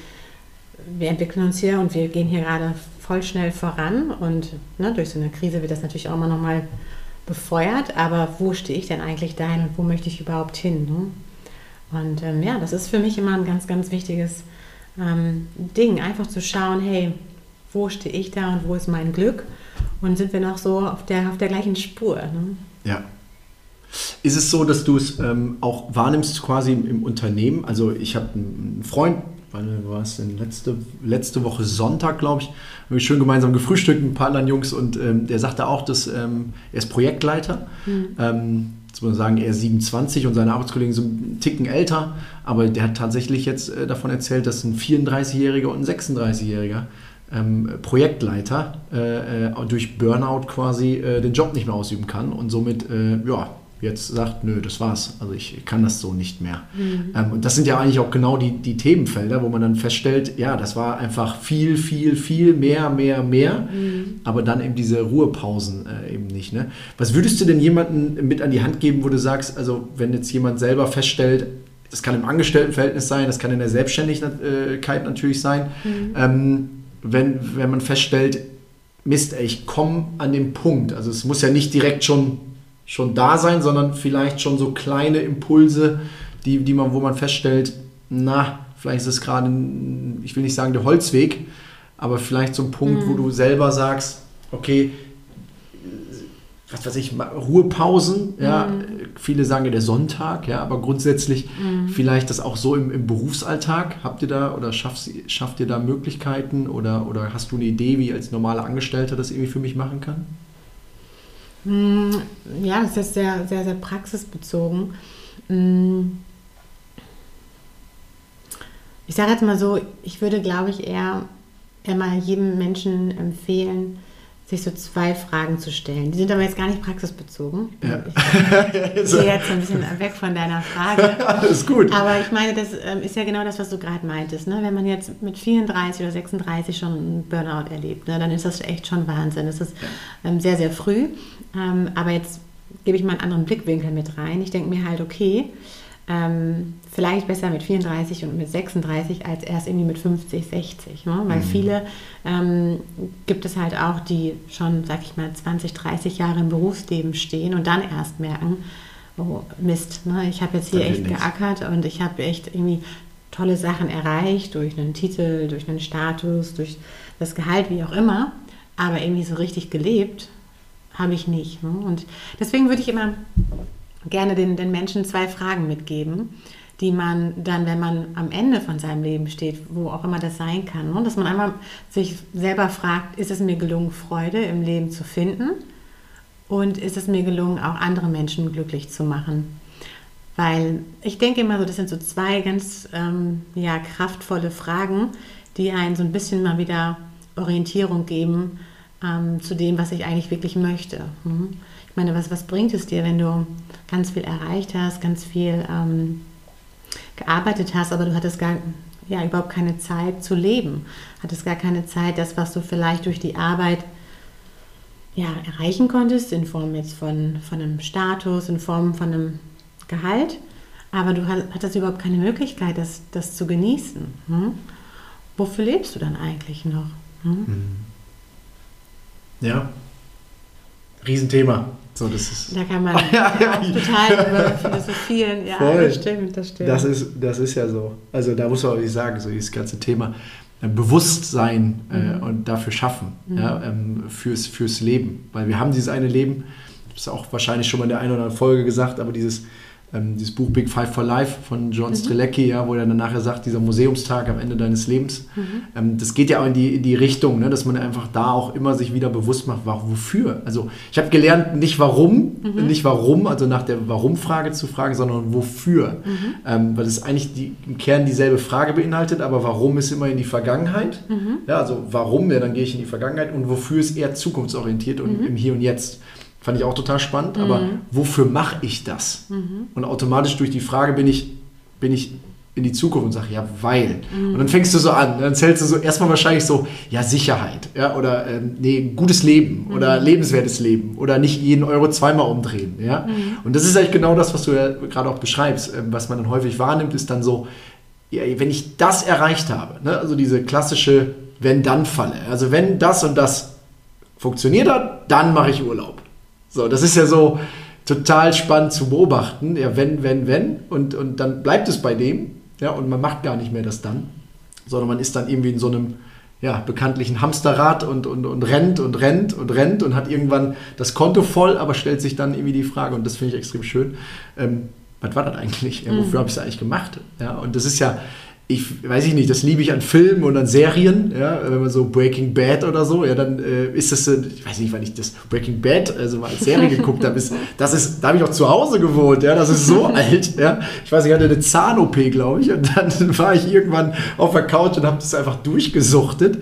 wir entwickeln uns hier und wir gehen hier gerade voll schnell voran und ne, durch so eine Krise wird das natürlich auch immer nochmal befeuert, aber wo stehe ich denn eigentlich dahin und wo möchte ich überhaupt hin? Ne? Und ähm, ja, das ist für mich immer ein ganz, ganz wichtiges ähm, Ding, einfach zu schauen, hey, wo stehe ich da und wo ist mein Glück? Und sind wir noch so auf der, auf der gleichen Spur? Ne? Ja. Ist es so, dass du es ähm, auch wahrnimmst quasi im, im Unternehmen? Also ich habe einen Freund, wann war es denn? Letzte, letzte Woche Sonntag, glaube ich, haben wir schön gemeinsam gefrühstückt mit ein paar anderen Jungs und ähm, der sagte auch, dass ähm, er ist Projektleiter. Mhm. Jetzt muss man sagen, er ist 27 und seine Arbeitskollegen sind einen Ticken älter, aber der hat tatsächlich jetzt äh, davon erzählt, dass ein 34-Jähriger und ein 36-Jähriger ähm, Projektleiter äh, äh, durch Burnout quasi äh, den Job nicht mehr ausüben kann und somit äh, ja, jetzt sagt, nö, das war's. Also ich kann das so nicht mehr. Mhm. Ähm, und das sind ja eigentlich auch genau die, die Themenfelder, wo man dann feststellt, ja, das war einfach viel, viel, viel mehr, mehr, mehr, mhm. aber dann eben diese Ruhepausen äh, eben nicht. Ne? Was würdest du denn jemandem mit an die Hand geben, wo du sagst, also wenn jetzt jemand selber feststellt, das kann im Angestelltenverhältnis sein, das kann in der Selbstständigkeit natürlich sein, mhm. ähm, wenn, wenn man feststellt, Mist, ey, ich komme an den Punkt. Also es muss ja nicht direkt schon schon da sein, sondern vielleicht schon so kleine Impulse, die, die man, wo man feststellt, na, vielleicht ist es gerade, ich will nicht sagen der Holzweg, aber vielleicht so ein Punkt, mhm. wo du selber sagst, okay, was weiß ich, Ruhepausen, ja, mhm. viele sagen ja der Sonntag, ja, aber grundsätzlich mhm. vielleicht das auch so im, im, Berufsalltag, habt ihr da oder schafft, schafft ihr da Möglichkeiten oder, oder hast du eine Idee, wie als normaler Angestellter das irgendwie für mich machen kann? Hm, ja, das ist sehr, sehr, sehr praxisbezogen. Hm. Ich sage jetzt mal so, ich würde, glaube ich, eher immer jedem Menschen empfehlen, sich so zwei Fragen zu stellen. Die sind aber jetzt gar nicht praxisbezogen. Ja. Ich gehe jetzt ein bisschen weg von deiner Frage. Alles gut. Aber ich meine, das ähm, ist ja genau das, was du gerade meintest. Ne? Wenn man jetzt mit 34 oder 36 schon einen Burnout erlebt, ne, dann ist das echt schon Wahnsinn. Das ist ähm, sehr, sehr früh. Ähm, aber jetzt gebe ich mal einen anderen Blickwinkel mit rein. Ich denke mir halt, okay, ähm, vielleicht besser mit 34 und mit 36 als erst irgendwie mit 50, 60. Ne? Weil mhm. viele ähm, gibt es halt auch, die schon, sag ich mal, 20, 30 Jahre im Berufsleben stehen und dann erst merken, oh Mist, ne? ich habe jetzt hier echt geackert und ich habe echt irgendwie tolle Sachen erreicht durch einen Titel, durch einen Status, durch das Gehalt, wie auch immer. Aber irgendwie so richtig gelebt habe ich nicht. Ne? Und deswegen würde ich immer gerne den, den Menschen zwei Fragen mitgeben, die man dann, wenn man am Ende von seinem Leben steht, wo auch immer das sein kann, ne? dass man einmal sich selber fragt, ist es mir gelungen, Freude im Leben zu finden? Und ist es mir gelungen, auch andere Menschen glücklich zu machen? Weil ich denke immer so, das sind so zwei ganz ähm, ja, kraftvolle Fragen, die einen so ein bisschen mal wieder Orientierung geben ähm, zu dem, was ich eigentlich wirklich möchte. Mhm. Ich meine, was, was bringt es dir, wenn du ganz viel erreicht hast, ganz viel ähm, gearbeitet hast, aber du hattest gar ja, überhaupt keine Zeit zu leben, hattest gar keine Zeit, das, was du vielleicht durch die Arbeit ja, erreichen konntest, in Form jetzt von, von einem Status, in Form von einem Gehalt, aber du hattest überhaupt keine Möglichkeit, das, das zu genießen. Hm? Wofür lebst du dann eigentlich noch? Hm? Ja, Riesenthema. So, das ist da kann man total über philosophieren. Ja, Voll. das stimmt, das stimmt. Das ist, das ist ja so. Also da muss man auch nicht sagen, so dieses ganze Thema äh, Bewusstsein äh, mhm. und dafür schaffen, mhm. ja, ähm, fürs, fürs Leben. Weil wir haben dieses eine Leben, das ist auch wahrscheinlich schon mal in der einen oder anderen Folge gesagt, aber dieses ähm, dieses Buch Big Five for Life von John mhm. Strelecki, ja, wo er dann nachher sagt, dieser Museumstag am Ende deines Lebens, mhm. ähm, das geht ja auch in die, in die Richtung, ne, dass man einfach da auch immer sich wieder bewusst macht, wofür. Also ich habe gelernt, nicht warum, mhm. nicht warum, also nach der Warum-Frage zu fragen, sondern wofür. Mhm. Ähm, weil es eigentlich die, im Kern dieselbe Frage beinhaltet, aber warum ist immer in die Vergangenheit. Mhm. Ja, also warum, ja, dann gehe ich in die Vergangenheit und wofür ist eher zukunftsorientiert und mhm. im Hier und Jetzt. Fand ich auch total spannend. Mhm. Aber wofür mache ich das? Mhm. Und automatisch durch die Frage bin ich, bin ich in die Zukunft und sage, ja, weil. Mhm. Und dann fängst du so an. Dann zählst du so erstmal wahrscheinlich so, ja, Sicherheit, ja, oder ähm, nee, gutes Leben mhm. oder lebenswertes Leben oder nicht jeden Euro zweimal umdrehen, ja. Mhm. Und das ist eigentlich genau das, was du ja gerade auch beschreibst. Ähm, was man dann häufig wahrnimmt, ist dann so, ja, wenn ich das erreicht habe, ne, also diese klassische Wenn-Dann-Falle, also wenn das und das funktioniert hat, dann mache ich Urlaub. So, das ist ja so total spannend zu beobachten. Ja, wenn, wenn, wenn. Und, und dann bleibt es bei dem. Ja, und man macht gar nicht mehr das dann, sondern man ist dann irgendwie in so einem ja, bekanntlichen Hamsterrad und, und, und rennt und rennt und rennt und hat irgendwann das Konto voll, aber stellt sich dann irgendwie die Frage, und das finde ich extrem schön, ähm, was war das eigentlich? Ja, wofür mhm. habe ich es eigentlich gemacht? Ja, und das ist ja, ich weiß ich nicht, das liebe ich an Filmen und an Serien, ja, wenn man so Breaking Bad oder so, ja, dann äh, ist das, ich weiß nicht, wann ich das Breaking Bad, also mal als Serie geguckt habe, ist, das ist, da habe ich auch zu Hause gewohnt, ja, das ist so alt, ja, ich weiß, ich hatte eine Zahn-OP, glaube ich, und dann war ich irgendwann auf der Couch und habe das einfach durchgesuchtet,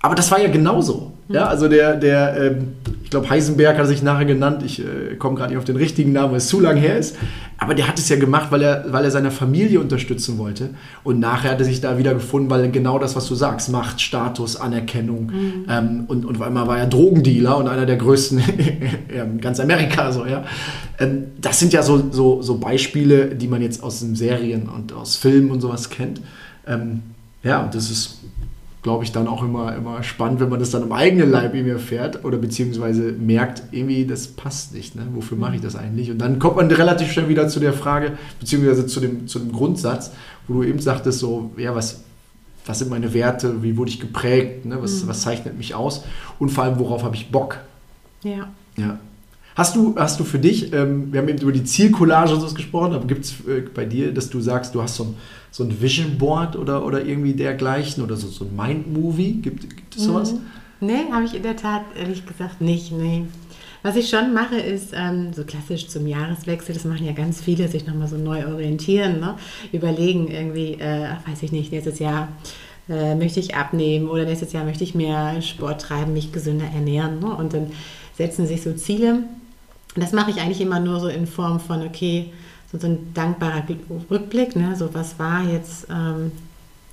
aber das war ja genauso, ja, mhm. also der, der, ähm, ich glaube, Heisenberg hat er sich nachher genannt, ich äh, komme gerade nicht auf den richtigen Namen, weil es zu lang her ist, aber der hat es ja gemacht, weil er, weil er seine Familie unterstützen wollte. Und nachher hat er sich da wieder gefunden, weil genau das, was du sagst, Macht, Status, Anerkennung. Mhm. Ähm, und, und auf einmal war er Drogendealer und einer der größten in ganz Amerika. So, ja. Ähm, das sind ja so, so, so Beispiele, die man jetzt aus den Serien und aus Filmen und sowas kennt. Ähm, ja, und das ist glaube ich, dann auch immer, immer spannend, wenn man das dann im eigenen Leib irgendwie erfährt oder beziehungsweise merkt, irgendwie, das passt nicht. Ne? Wofür mache ich das eigentlich? Und dann kommt man relativ schnell wieder zu der Frage, beziehungsweise zu dem, zu dem Grundsatz, wo du eben sagtest, so, ja, was, was sind meine Werte, wie wurde ich geprägt, ne? was, mhm. was zeichnet mich aus und vor allem, worauf habe ich Bock? Ja. Ja. Hast du, hast du für dich, ähm, wir haben eben über die Zielcollage und so gesprochen, aber gibt es äh, bei dir, dass du sagst, du hast so ein, so ein Vision Board oder, oder irgendwie dergleichen oder so, so ein Mind-Movie? Gibt, gibt es sowas? Mhm. Nee, habe ich in der Tat ehrlich gesagt nicht. Nee. Was ich schon mache, ist ähm, so klassisch zum Jahreswechsel, das machen ja ganz viele, sich nochmal so neu orientieren, ne? überlegen irgendwie, äh, weiß ich nicht, nächstes Jahr äh, möchte ich abnehmen oder nächstes Jahr möchte ich mehr Sport treiben, mich gesünder ernähren. Ne? Und dann setzen sich so Ziele das mache ich eigentlich immer nur so in Form von, okay, so, so ein dankbarer Rückblick, ne? so was war jetzt ähm,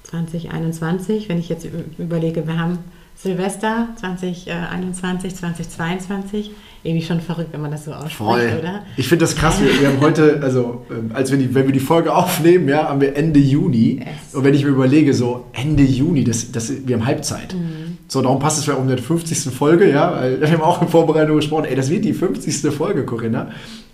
2021, wenn ich jetzt überlege, wir haben Silvester 2021, 2022. Irgendwie schon verrückt, wenn man das so ausspricht, Voll. oder? Ich finde das krass. Wir, wir, haben heute, also ähm, als wir die, wenn wir die Folge aufnehmen, ja, haben wir Ende Juni. Yes. Und wenn ich mir überlege, so Ende Juni, das, das, wir haben Halbzeit. Mhm. So, darum passt es ja um die 50. Folge, ja, weil wir haben auch in Vorbereitung gesprochen, ey, das wird die 50. Folge, Corinna.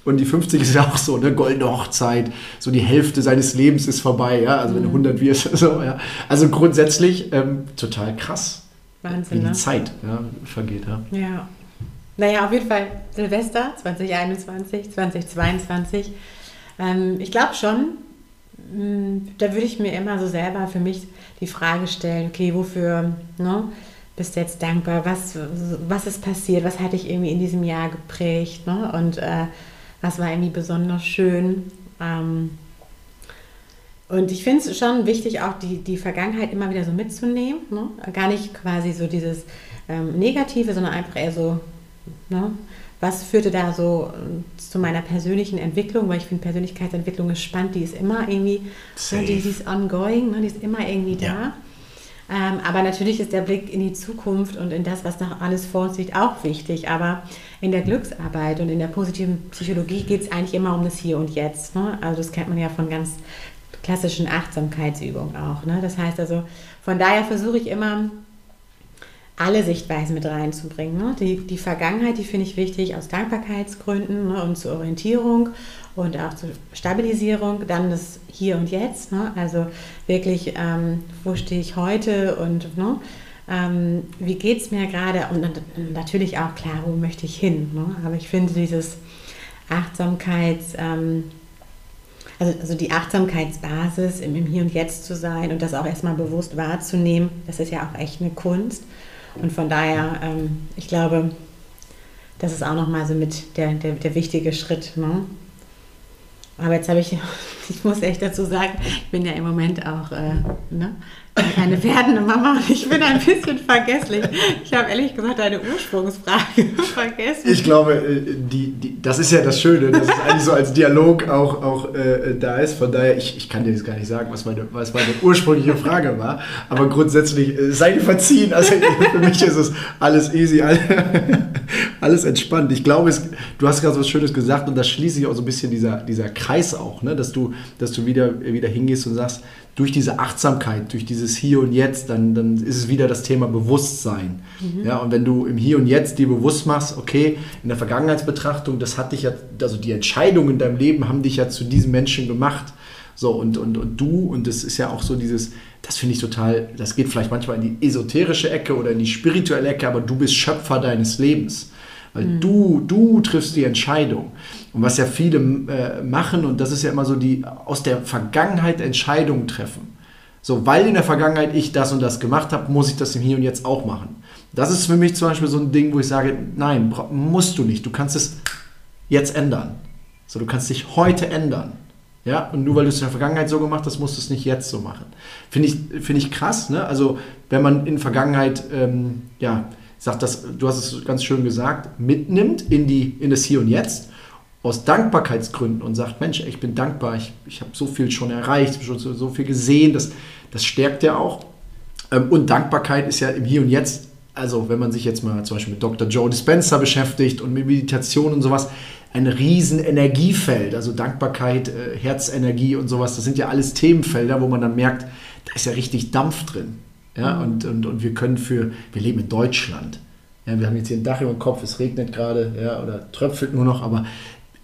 Und die 50 ist ja auch so, eine goldene Hochzeit, so die Hälfte seines Lebens ist vorbei, ja, also wenn du 100 mhm. wirst, so, ja. Also grundsätzlich ähm, total krass. Wahnsinn, wie die ne? Zeit ja, vergeht. Ja. ja. Naja, auf jeden Fall Silvester 2021, 2022. Ähm, ich glaube schon, hm, da würde ich mir immer so selber für mich die Frage stellen, okay, wofür ne, bist du jetzt dankbar? Was, was ist passiert? Was hat dich irgendwie in diesem Jahr geprägt? Ne? Und äh, was war irgendwie besonders schön? Ähm, und ich finde es schon wichtig, auch die, die Vergangenheit immer wieder so mitzunehmen. Ne? Gar nicht quasi so dieses ähm, Negative, sondern einfach eher so, ne? was führte da so äh, zu meiner persönlichen Entwicklung, weil ich finde, Persönlichkeitsentwicklung ist spannend, die ist immer irgendwie, ne, die, die, ist ongoing, ne? die ist immer irgendwie da. Ja. Ähm, aber natürlich ist der Blick in die Zukunft und in das, was noch alles vor uns liegt, auch wichtig. Aber in der Glücksarbeit und in der positiven Psychologie geht es eigentlich immer um das Hier und Jetzt. Ne? Also das kennt man ja von ganz klassischen Achtsamkeitsübung auch. Ne? Das heißt also, von daher versuche ich immer, alle Sichtweisen mit reinzubringen. Ne? Die, die Vergangenheit, die finde ich wichtig aus Dankbarkeitsgründen ne? und zur Orientierung und auch zur Stabilisierung. Dann das Hier und Jetzt, ne? also wirklich, ähm, wo stehe ich heute und ne? ähm, wie geht es mir gerade und natürlich auch klar, wo möchte ich hin. Ne? Aber ich finde dieses Achtsamkeits... Ähm, also, also die Achtsamkeitsbasis, im, im Hier und Jetzt zu sein und das auch erstmal bewusst wahrzunehmen, das ist ja auch echt eine Kunst. Und von daher, ähm, ich glaube, das ist auch nochmal so mit der, der, der wichtige Schritt. Ne? Aber jetzt habe ich ich muss echt dazu sagen, ich bin ja im Moment auch äh, ne, keine werdende Mama und ich bin ein bisschen vergesslich. Ich habe ehrlich gesagt deine Ursprungsfrage vergessen. Ich glaube, äh, die, die, das ist ja das Schöne, dass es eigentlich so als Dialog auch, auch äh, da ist. Von daher, ich, ich kann dir jetzt gar nicht sagen, was meine, was meine ursprüngliche Frage war. Aber grundsätzlich, äh, sei dir verziehen. Also für mich ist es alles easy, alles entspannt. Ich glaube, es, du hast gerade was Schönes gesagt und da schließt sich auch so ein bisschen dieser, dieser Kreis auch, ne? dass du, dass du wieder, wieder hingehst und sagst, durch diese Achtsamkeit, durch dieses Hier und Jetzt, dann, dann ist es wieder das Thema Bewusstsein. Mhm. Ja, und wenn du im Hier und Jetzt dir bewusst machst, okay, in der Vergangenheitsbetrachtung, das hat dich ja, also die Entscheidungen in deinem Leben haben dich ja zu diesem Menschen gemacht. So, und, und, und du, und das ist ja auch so dieses, das finde ich total, das geht vielleicht manchmal in die esoterische Ecke oder in die spirituelle Ecke, aber du bist Schöpfer deines Lebens. Weil mhm. du, du triffst die Entscheidung. Und was ja viele äh, machen, und das ist ja immer so die aus der Vergangenheit Entscheidungen treffen. So, weil in der Vergangenheit ich das und das gemacht habe, muss ich das im Hier und Jetzt auch machen. Das ist für mich zum Beispiel so ein Ding, wo ich sage, nein, musst du nicht. Du kannst es jetzt ändern. So, du kannst dich heute ändern. Ja, und nur weil du es in der Vergangenheit so gemacht hast, musst du es nicht jetzt so machen. Finde ich, find ich krass, ne? Also, wenn man in der Vergangenheit, ähm, ja, sagt das, du hast es ganz schön gesagt, mitnimmt in, die, in das Hier und Jetzt aus Dankbarkeitsgründen und sagt, Mensch, ich bin dankbar, ich, ich habe so viel schon erreicht, schon so, viel gesehen, das, das stärkt ja auch. Ähm, und Dankbarkeit ist ja im Hier und Jetzt, also wenn man sich jetzt mal zum Beispiel mit Dr. Joe Dispenza beschäftigt und mit Meditation und sowas, ein riesen Energiefeld, also Dankbarkeit, äh, Herzenergie und sowas, das sind ja alles Themenfelder, wo man dann merkt, da ist ja richtig Dampf drin. Ja, mhm. und, und, und wir können für, wir leben in Deutschland. Ja, wir haben jetzt hier ein Dach über dem Kopf, es regnet gerade ja, oder tröpfelt nur noch, aber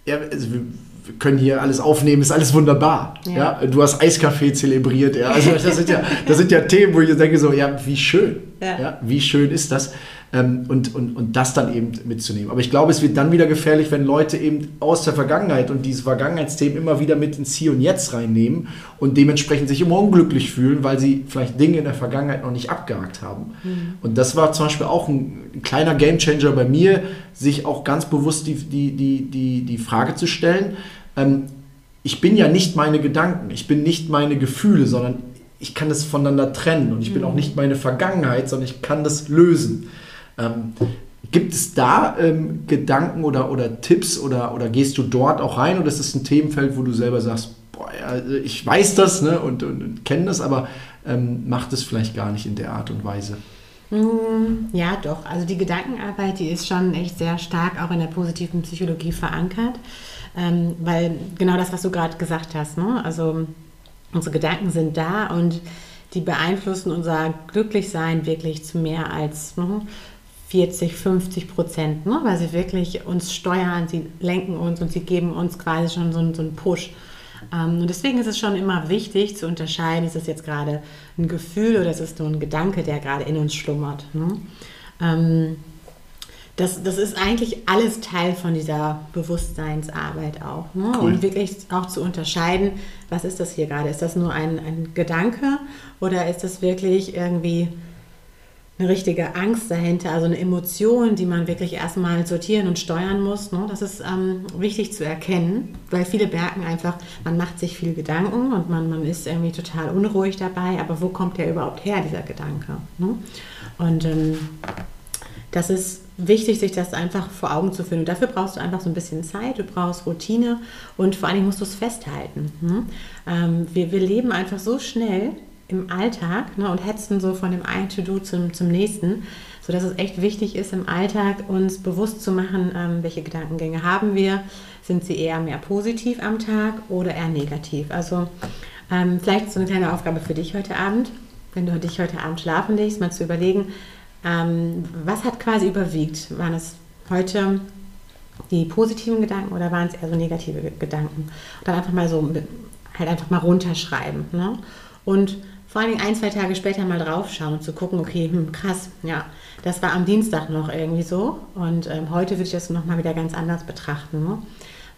ja, also wir, wir können hier alles aufnehmen, ist alles wunderbar. Ja. ja. Du hast Eiskaffee zelebriert. Ja. Also das sind ja, das sind ja Themen, wo ich denke so, ja, wie schön. Ja. ja wie schön ist das? Ähm, und, und, und das dann eben mitzunehmen. Aber ich glaube, es wird dann wieder gefährlich, wenn Leute eben aus der Vergangenheit und diese Vergangenheitsthemen immer wieder mit ins Hier und Jetzt reinnehmen und dementsprechend sich immer unglücklich fühlen, weil sie vielleicht Dinge in der Vergangenheit noch nicht abgehakt haben. Mhm. Und das war zum Beispiel auch ein, ein kleiner Gamechanger bei mir, sich auch ganz bewusst die, die, die, die, die Frage zu stellen, ähm, ich bin ja nicht meine Gedanken, ich bin nicht meine Gefühle, sondern ich kann das voneinander trennen und ich bin mhm. auch nicht meine Vergangenheit, sondern ich kann das lösen. Ähm, gibt es da ähm, Gedanken oder, oder Tipps oder, oder gehst du dort auch rein oder ist es ein Themenfeld, wo du selber sagst, boah, also ich weiß das ne, und, und, und kenne das, aber ähm, macht es vielleicht gar nicht in der Art und Weise? Mm, ja, doch. Also die Gedankenarbeit, die ist schon echt sehr stark auch in der positiven Psychologie verankert, ähm, weil genau das, was du gerade gesagt hast, ne? also unsere Gedanken sind da und die beeinflussen unser Glücklichsein wirklich zu mehr als ne, 40, 50 Prozent, ne? weil sie wirklich uns steuern, sie lenken uns und sie geben uns quasi schon so, so einen Push. Ähm, und deswegen ist es schon immer wichtig zu unterscheiden, ist das jetzt gerade ein Gefühl oder ist es nur ein Gedanke, der gerade in uns schlummert. Ne? Ähm, das, das ist eigentlich alles Teil von dieser Bewusstseinsarbeit auch. Ne? Cool. Und wirklich auch zu unterscheiden, was ist das hier gerade? Ist das nur ein, ein Gedanke oder ist das wirklich irgendwie eine richtige Angst dahinter, also eine Emotion, die man wirklich erstmal sortieren und steuern muss. Ne? Das ist ähm, wichtig zu erkennen, weil viele merken einfach, man macht sich viel Gedanken und man, man ist irgendwie total unruhig dabei, aber wo kommt der überhaupt her, dieser Gedanke? Ne? Und ähm, das ist wichtig, sich das einfach vor Augen zu führen. Und dafür brauchst du einfach so ein bisschen Zeit, du brauchst Routine und vor allen Dingen musst du es festhalten. Ne? Ähm, wir, wir leben einfach so schnell, im Alltag ne, und hetzen so von dem einen To-Do zum, zum nächsten, sodass es echt wichtig ist, im Alltag uns bewusst zu machen, ähm, welche Gedankengänge haben wir. Sind sie eher mehr positiv am Tag oder eher negativ? Also ähm, vielleicht so eine kleine Aufgabe für dich heute Abend, wenn du dich heute Abend schlafen legst, mal zu überlegen, ähm, was hat quasi überwiegt? Waren es heute die positiven Gedanken oder waren es eher so negative Gedanken? Und dann einfach mal so, halt einfach mal runterschreiben. Ne? Und vor allen Dingen ein, zwei Tage später mal draufschauen zu gucken, okay, hm, krass, ja, das war am Dienstag noch irgendwie so und ähm, heute würde ich das nochmal wieder ganz anders betrachten. Ne?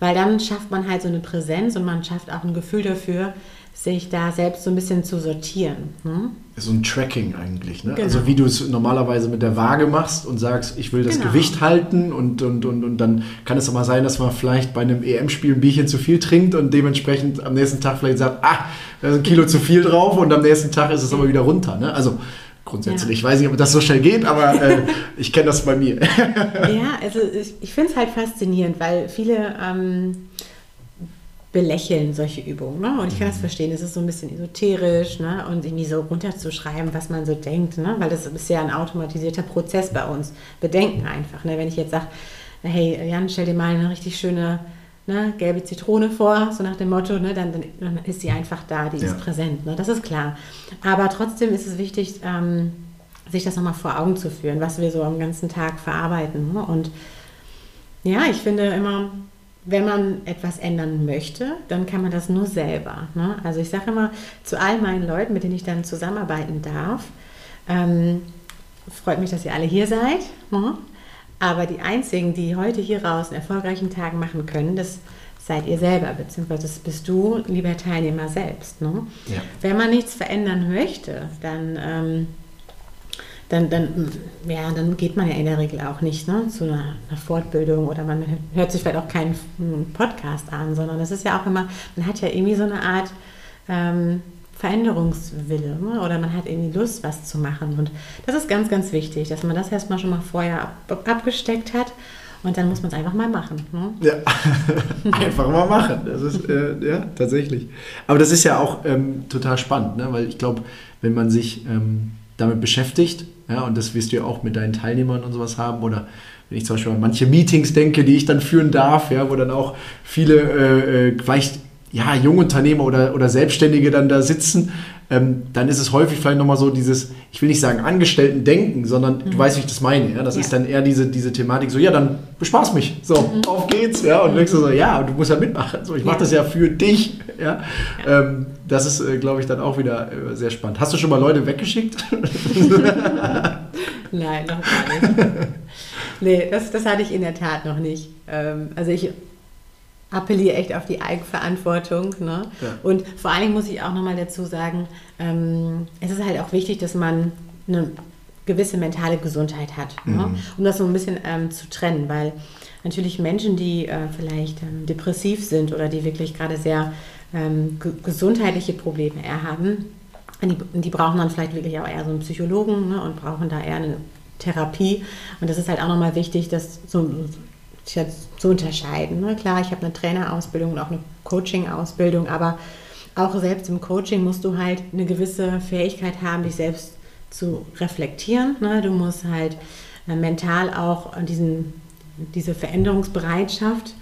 Weil dann schafft man halt so eine Präsenz und man schafft auch ein Gefühl dafür, sich da selbst so ein bisschen zu sortieren. Hm? So ein Tracking eigentlich. Ne? Genau. Also wie du es normalerweise mit der Waage machst und sagst, ich will das genau. Gewicht halten und, und, und, und dann kann es auch mal sein, dass man vielleicht bei einem EM-Spiel ein Bierchen zu viel trinkt und dementsprechend am nächsten Tag vielleicht sagt, ah, da ist ein Kilo zu viel drauf und am nächsten Tag ist es aber wieder runter. Ne? Also grundsätzlich. Ja. Ich weiß nicht, ob das so schnell geht, aber äh, ich kenne das bei mir. ja, also ich, ich finde es halt faszinierend, weil viele ähm, belächeln solche Übungen. Ne? Und ich kann das mhm. verstehen, es ist so ein bisschen esoterisch ne? und irgendwie so runterzuschreiben, was man so denkt, ne? weil das ist ja ein automatisierter Prozess bei uns. Bedenken einfach. Ne? Wenn ich jetzt sage, hey Jan, stell dir mal eine richtig schöne ne, gelbe Zitrone vor, so nach dem Motto, ne, dann, dann ist sie einfach da, die ja. ist präsent, ne, das ist klar. Aber trotzdem ist es wichtig, ähm, sich das nochmal vor Augen zu führen, was wir so am ganzen Tag verarbeiten. Ne? Und ja, ich finde immer, wenn man etwas ändern möchte, dann kann man das nur selber. Ne? Also ich sage immer zu all meinen Leuten, mit denen ich dann zusammenarbeiten darf, ähm, freut mich, dass ihr alle hier seid. Ne? Aber die einzigen, die heute hier raus einen erfolgreichen Tag machen können, das seid ihr selber, beziehungsweise das bist du, lieber Teilnehmer, selbst. Ne? Ja. Wenn man nichts verändern möchte, dann, ähm, dann, dann, ja, dann geht man ja in der Regel auch nicht ne, zu einer, einer, Fortbildung oder man hört sich vielleicht auch keinen Podcast an, sondern es ist ja auch immer, man hat ja irgendwie so eine Art ähm, Veränderungswille ne? oder man hat irgendwie Lust, was zu machen. Und das ist ganz, ganz wichtig, dass man das erstmal schon mal vorher ab, abgesteckt hat und dann muss man es einfach mal machen. Ne? Ja, einfach mal machen. Das ist, äh, ja, tatsächlich. Aber das ist ja auch ähm, total spannend, ne? weil ich glaube, wenn man sich ähm, damit beschäftigt, ja, und das wirst du ja auch mit deinen Teilnehmern und sowas haben, oder wenn ich zum Beispiel an manche Meetings denke, die ich dann führen darf, ja, wo dann auch viele äh, äh vielleicht ja, Jungunternehmer oder, oder Selbstständige dann da sitzen, ähm, dann ist es häufig vielleicht nochmal so dieses, ich will nicht sagen Angestellten-Denken, sondern mhm. du weißt, wie ich das meine. Ja? Das ja. ist dann eher diese, diese Thematik, so, ja, dann bespaß mich. So, mhm. auf geht's. Ja? Und mhm. denkst du so, ja, du musst ja mitmachen. So, ich mache das ja für dich. Ja? Ähm, das ist, äh, glaube ich, dann auch wieder äh, sehr spannend. Hast du schon mal Leute weggeschickt? Nein, noch gar nicht. nee, das, das hatte ich in der Tat noch nicht. Ähm, also ich appelliere echt auf die Eigenverantwortung. Ne? Ja. Und vor allen Dingen muss ich auch nochmal dazu sagen, ähm, es ist halt auch wichtig, dass man eine gewisse mentale Gesundheit hat, ne? mhm. ne? um das so ein bisschen ähm, zu trennen, weil natürlich Menschen, die äh, vielleicht ähm, depressiv sind oder die wirklich gerade sehr ähm, gesundheitliche Probleme eher haben, die, die, brauchen dann vielleicht wirklich auch eher so einen Psychologen ne? und brauchen da eher eine Therapie. Und das ist halt auch nochmal wichtig, dass so, zu unterscheiden. Ne? Klar, ich habe eine Trainerausbildung und auch eine Coaching-Ausbildung, aber auch selbst im Coaching musst du halt eine gewisse Fähigkeit haben, dich selbst zu reflektieren. Ne? Du musst halt äh, mental auch diesen, diese Veränderungsbereitschaft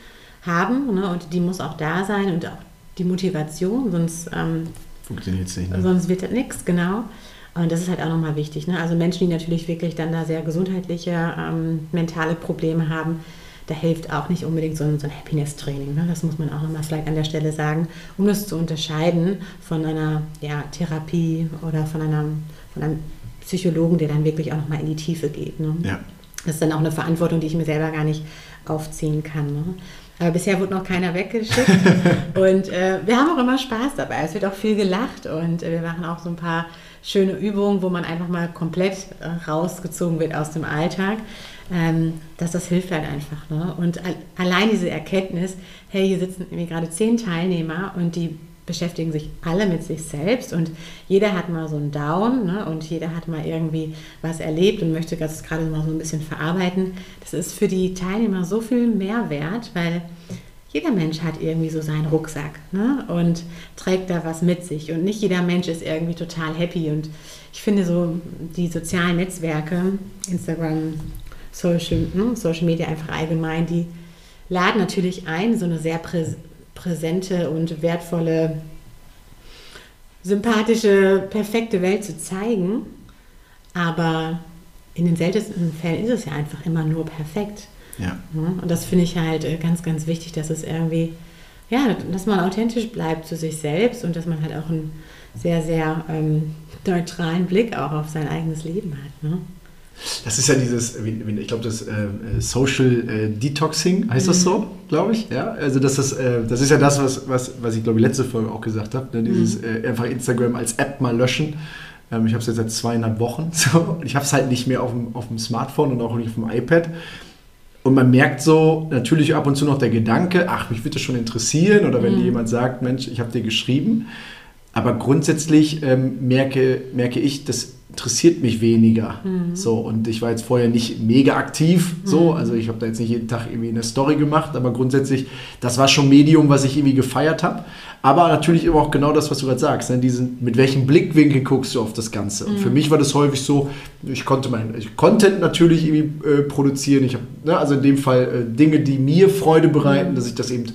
haben ne? und die muss auch da sein und auch die Motivation, sonst ähm, funktioniert es nicht. Ne? Sonst wird das nichts, genau. Und das ist halt auch nochmal wichtig. Ne? Also Menschen, die natürlich wirklich dann da sehr gesundheitliche, ähm, mentale Probleme haben, da hilft auch nicht unbedingt so ein, so ein Happiness-Training. Ne? Das muss man auch nochmal vielleicht an der Stelle sagen, um das zu unterscheiden von einer ja, Therapie oder von, einer, von einem Psychologen, der dann wirklich auch nochmal in die Tiefe geht. Ne? Ja. Das ist dann auch eine Verantwortung, die ich mir selber gar nicht aufziehen kann. Ne? Aber bisher wurde noch keiner weggeschickt. und äh, wir haben auch immer Spaß dabei. Es wird auch viel gelacht und äh, wir machen auch so ein paar schöne Übungen, wo man einfach mal komplett äh, rausgezogen wird aus dem Alltag ähm, dass das hilft halt einfach. Ne? Und allein diese Erkenntnis, hey, hier sitzen irgendwie gerade zehn Teilnehmer und die beschäftigen sich alle mit sich selbst und jeder hat mal so einen Down ne? und jeder hat mal irgendwie was erlebt und möchte das gerade mal so ein bisschen verarbeiten. Das ist für die Teilnehmer so viel Mehrwert, weil jeder Mensch hat irgendwie so seinen Rucksack ne? und trägt da was mit sich und nicht jeder Mensch ist irgendwie total happy und ich finde so die sozialen Netzwerke, Instagram, Social, ne, Social Media einfach allgemein, die laden natürlich ein, so eine sehr prä präsente und wertvolle, sympathische, perfekte Welt zu zeigen. Aber in den seltensten Fällen ist es ja einfach immer nur perfekt. Ja. Ne, und das finde ich halt äh, ganz, ganz wichtig, dass es irgendwie, ja, dass man authentisch bleibt zu sich selbst und dass man halt auch einen sehr, sehr ähm, neutralen Blick auch auf sein eigenes Leben hat. Ne? Das ist ja dieses, ich glaube, das äh, Social äh, Detoxing heißt das so, glaube ich. Ja, also das ist, äh, das ist ja das, was, was, was ich glaube, letzte Folge auch gesagt habe. Ne? Dieses mhm. Äh, einfach Instagram als App mal löschen. Ähm, ich habe es jetzt seit zweieinhalb Wochen. So. Ich habe es halt nicht mehr auf dem, auf dem Smartphone und auch nicht auf dem iPad. Und man merkt so natürlich ab und zu noch der Gedanke, ach, mich würde das schon interessieren. Oder wenn mhm. jemand sagt, Mensch, ich habe dir geschrieben. Aber grundsätzlich ähm, merke, merke ich, dass interessiert mich weniger. Mhm. So, und ich war jetzt vorher nicht mega aktiv, so, mhm. also ich habe da jetzt nicht jeden Tag irgendwie eine Story gemacht, aber grundsätzlich, das war schon Medium, was ich irgendwie gefeiert habe. Aber natürlich immer auch genau das, was du gerade sagst, ne? Diesen, mit welchem Blickwinkel guckst du auf das Ganze. Und mhm. für mich war das häufig so, ich konnte mein ich Content natürlich irgendwie äh, produzieren. Ich habe, ne, also in dem Fall äh, Dinge, die mir Freude bereiten, mhm. dass ich das eben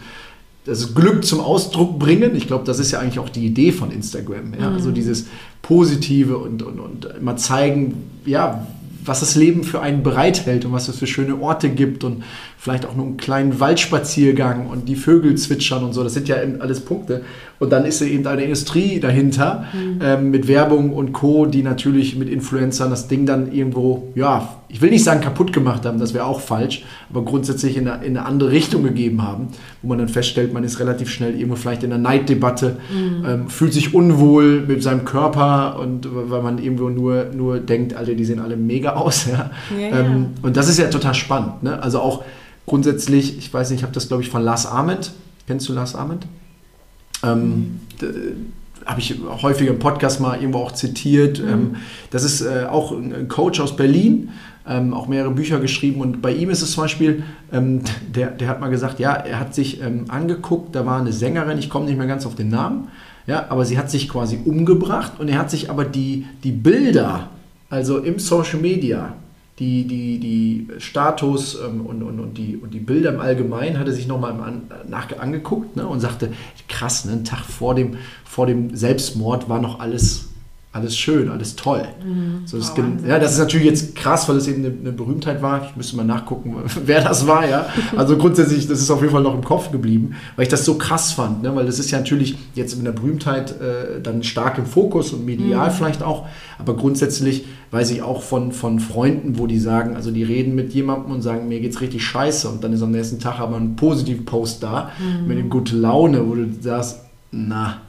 das Glück zum Ausdruck bringen. Ich glaube, das ist ja eigentlich auch die Idee von Instagram. Ja? Mhm. Also dieses Positive und, und, und mal zeigen, ja, was das Leben für einen bereithält und was es für schöne Orte gibt und vielleicht auch nur einen kleinen Waldspaziergang und die Vögel zwitschern und so. Das sind ja alles Punkte. Und dann ist eben eine Industrie dahinter mhm. ähm, mit Werbung und Co., die natürlich mit Influencern das Ding dann irgendwo, ja, ich will nicht sagen kaputt gemacht haben, das wäre auch falsch, aber grundsätzlich in eine, in eine, andere Richtung gegeben haben, wo man dann feststellt, man ist relativ schnell irgendwo vielleicht in einer Neiddebatte, mhm. ähm, fühlt sich unwohl mit seinem Körper und weil man irgendwo nur, nur denkt, Alter, die sehen alle mega aus. Ja? ja, ähm, ja. Und das ist ja total spannend. Ne? Also auch grundsätzlich, ich weiß nicht, ich habe das glaube ich von Lars Ahmed. Kennst du Lars Ahmed? Ähm, habe ich häufiger im Podcast mal irgendwo auch zitiert. Mhm. Ähm, das ist äh, auch ein Coach aus Berlin, ähm, auch mehrere Bücher geschrieben und bei ihm ist es zum Beispiel, ähm, der, der hat mal gesagt, ja, er hat sich angeguckt, da war eine Sängerin, ich komme nicht mehr ganz auf den Namen, ja, aber sie hat sich quasi umgebracht und er hat sich aber die, die Bilder, also im Social Media, die, die, die Status ähm, und, und, und, die, und die Bilder im Allgemeinen hat er sich nochmal nach angeguckt ne, und sagte, krass, ne, einen Tag vor dem, vor dem Selbstmord war noch alles alles schön, alles toll. Mhm. So, das, oh, ja, das ist natürlich jetzt krass, weil es eben eine, eine, Berühmtheit war. Ich müsste mal nachgucken, wer das war, ja. Also grundsätzlich, das ist auf jeden Fall noch im Kopf geblieben, weil ich das so krass fand, ne? weil das ist ja natürlich jetzt mit der Berühmtheit äh, dann stark im Fokus und medial mhm. vielleicht auch, aber grundsätzlich weiß ich auch von, von Freunden, wo die sagen, also die reden mit jemandem und sagen, mir geht's richtig scheiße und dann ist am nächsten Tag aber ein positiver Post da mhm. mit dem gute Laune, wo du sagst, na,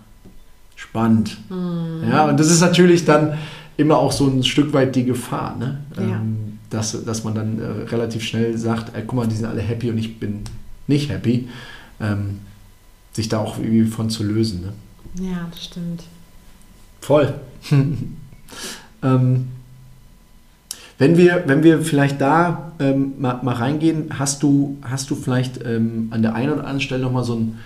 spannend. Mhm. Ja, und das ist natürlich dann immer auch so ein Stück weit die Gefahr, ne? Ja. Ähm, dass, dass man dann äh, relativ schnell sagt, ey, guck mal, die sind alle happy und ich bin nicht happy. Ähm, sich da auch irgendwie von zu lösen. Ne? Ja, das stimmt. Voll. ähm, wenn, wir, wenn wir vielleicht da ähm, mal, mal reingehen, hast du, hast du vielleicht ähm, an der einen oder anderen Stelle nochmal so ein,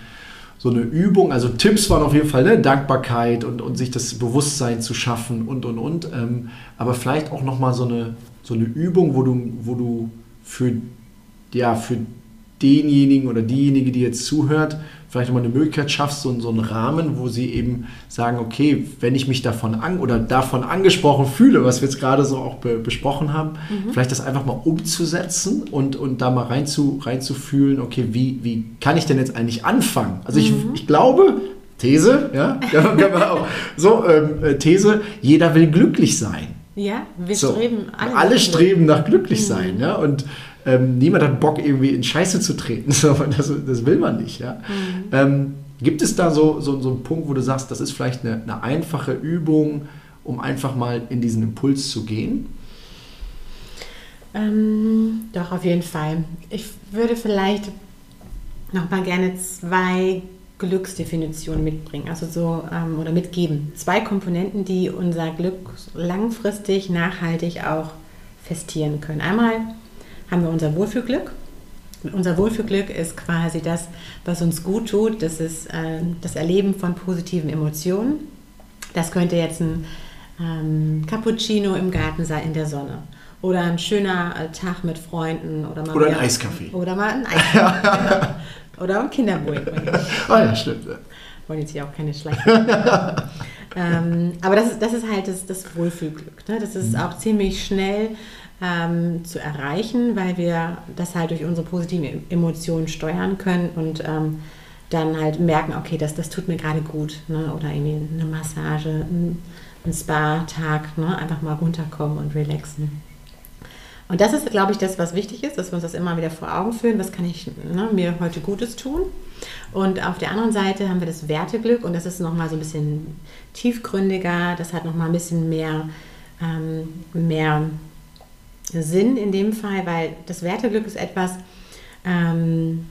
so eine Übung, also Tipps waren auf jeden Fall ne, Dankbarkeit und, und sich das Bewusstsein zu schaffen und und und. Ähm, aber vielleicht auch nochmal so eine, so eine Übung, wo du, wo du für, ja, für denjenigen oder diejenige, die jetzt zuhört, vielleicht nochmal eine Möglichkeit schaffst, so, so einen Rahmen, wo sie eben sagen, okay, wenn ich mich davon an oder davon angesprochen fühle, was wir jetzt gerade so auch be besprochen haben, mhm. vielleicht das einfach mal umzusetzen und, und da mal rein zu, reinzufühlen, okay, wie, wie kann ich denn jetzt eigentlich anfangen? Also ich, mhm. ich glaube, These, ja, auch, so, ähm, äh, These, jeder will glücklich sein. Ja, wir so, streben alle. Alle streben nach glücklich mhm. sein, ja, und ähm, niemand hat Bock, irgendwie in Scheiße zu treten. das, das will man nicht. Ja? Mhm. Ähm, gibt es da so, so, so einen Punkt, wo du sagst, das ist vielleicht eine, eine einfache Übung, um einfach mal in diesen Impuls zu gehen? Ähm, doch, auf jeden Fall. Ich würde vielleicht noch mal gerne zwei Glücksdefinitionen mitbringen, also so ähm, oder mitgeben. Zwei Komponenten, die unser Glück langfristig, nachhaltig auch festieren können. Einmal haben wir unser Wohlfühlglück. Unser Wohlfühlglück ist quasi das, was uns gut tut. Das ist äh, das Erleben von positiven Emotionen. Das könnte jetzt ein ähm, Cappuccino im Garten sein in der Sonne. Oder ein schöner äh, Tag mit Freunden. Oder, mal oder ein Eiskaffee. Oder mal ein Eiskaffee. genau. Oder ein Kinderbuch. Ah ja, stimmt. Wollen jetzt hier auch keine schlechten. ähm, aber das ist, das ist halt das, das Wohlfühlglück. Ne? Das ist mhm. auch ziemlich schnell ähm, zu erreichen, weil wir das halt durch unsere positiven Emotionen steuern können und ähm, dann halt merken, okay, das, das tut mir gerade gut. Ne? Oder irgendwie eine Massage, ein, ein Spa-Tag, ne? einfach mal runterkommen und relaxen. Und das ist, glaube ich, das, was wichtig ist, dass wir uns das immer wieder vor Augen führen. Was kann ich ne, mir heute Gutes tun? Und auf der anderen Seite haben wir das Werteglück und das ist nochmal so ein bisschen tiefgründiger. Das hat nochmal ein bisschen mehr, ähm, mehr Sinn in dem Fall, weil das Werteglück ist etwas, ähm,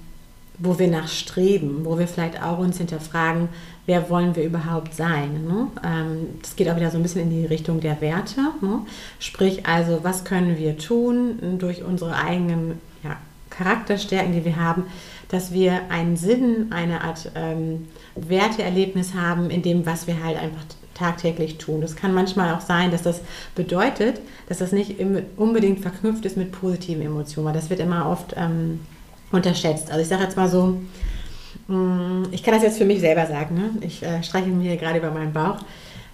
wo wir nachstreben, wo wir vielleicht auch uns hinterfragen, wer wollen wir überhaupt sein. Ne? Ähm, das geht auch wieder so ein bisschen in die Richtung der Werte. Ne? Sprich also, was können wir tun durch unsere eigenen ja, Charakterstärken, die wir haben, dass wir einen Sinn, eine Art ähm, Werteerlebnis haben in dem, was wir halt einfach tagtäglich tun. Das kann manchmal auch sein, dass das bedeutet, dass das nicht unbedingt verknüpft ist mit positiven Emotionen, weil das wird immer oft ähm, unterschätzt. Also ich sage jetzt mal so, mm, ich kann das jetzt für mich selber sagen, ne? ich äh, streiche mir hier gerade über meinen Bauch.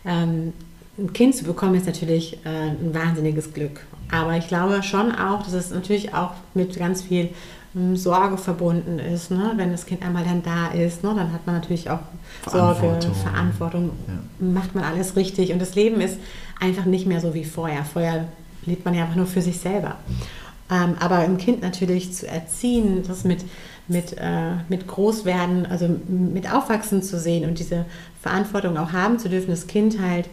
Ähm, ein Kind zu bekommen ist natürlich äh, ein wahnsinniges Glück. Aber ich glaube schon auch, dass es natürlich auch mit ganz viel Sorge verbunden ist. Ne? Wenn das Kind einmal dann da ist, ne? dann hat man natürlich auch Sorge, Verantwortung, ja. macht man alles richtig. Und das Leben ist einfach nicht mehr so wie vorher. Vorher lebt man ja einfach nur für sich selber. Ähm, aber ein Kind natürlich zu erziehen, das mit, mit, äh, mit Großwerden, also mit Aufwachsen zu sehen und diese Verantwortung auch haben zu dürfen, das Kind halt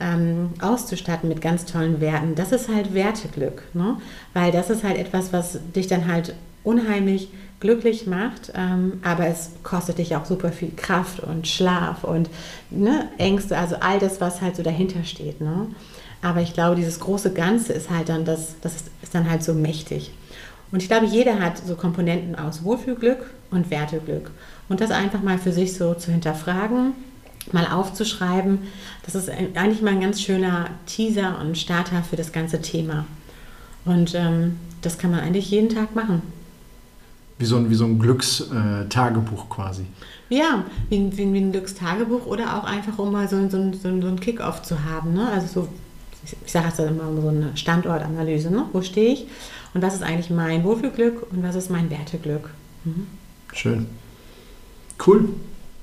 ähm, auszustatten mit ganz tollen Werten, das ist halt Werteglück. Ne? Weil das ist halt etwas, was dich dann halt unheimlich glücklich macht, ähm, aber es kostet dich auch super viel Kraft und Schlaf und ne, Ängste, also all das, was halt so dahinter steht. Ne? Aber ich glaube, dieses große Ganze ist halt dann das, das ist dann halt so mächtig. Und ich glaube, jeder hat so Komponenten aus Wohlfühlglück und Werteglück. Und das einfach mal für sich so zu hinterfragen, mal aufzuschreiben, das ist eigentlich mal ein ganz schöner Teaser und Starter für das ganze Thema. Und ähm, das kann man eigentlich jeden Tag machen. Wie so ein, wie so ein Glückstagebuch quasi. Ja, wie, wie, wie ein Glückstagebuch oder auch einfach, um mal so, so, so, so einen Kick-Off zu haben. Ne? Also so ich sage jetzt immer so eine Standortanalyse, ne? wo stehe ich und was ist eigentlich mein Wohlfühlglück und was ist mein Werteglück. Mhm. Schön. Cool.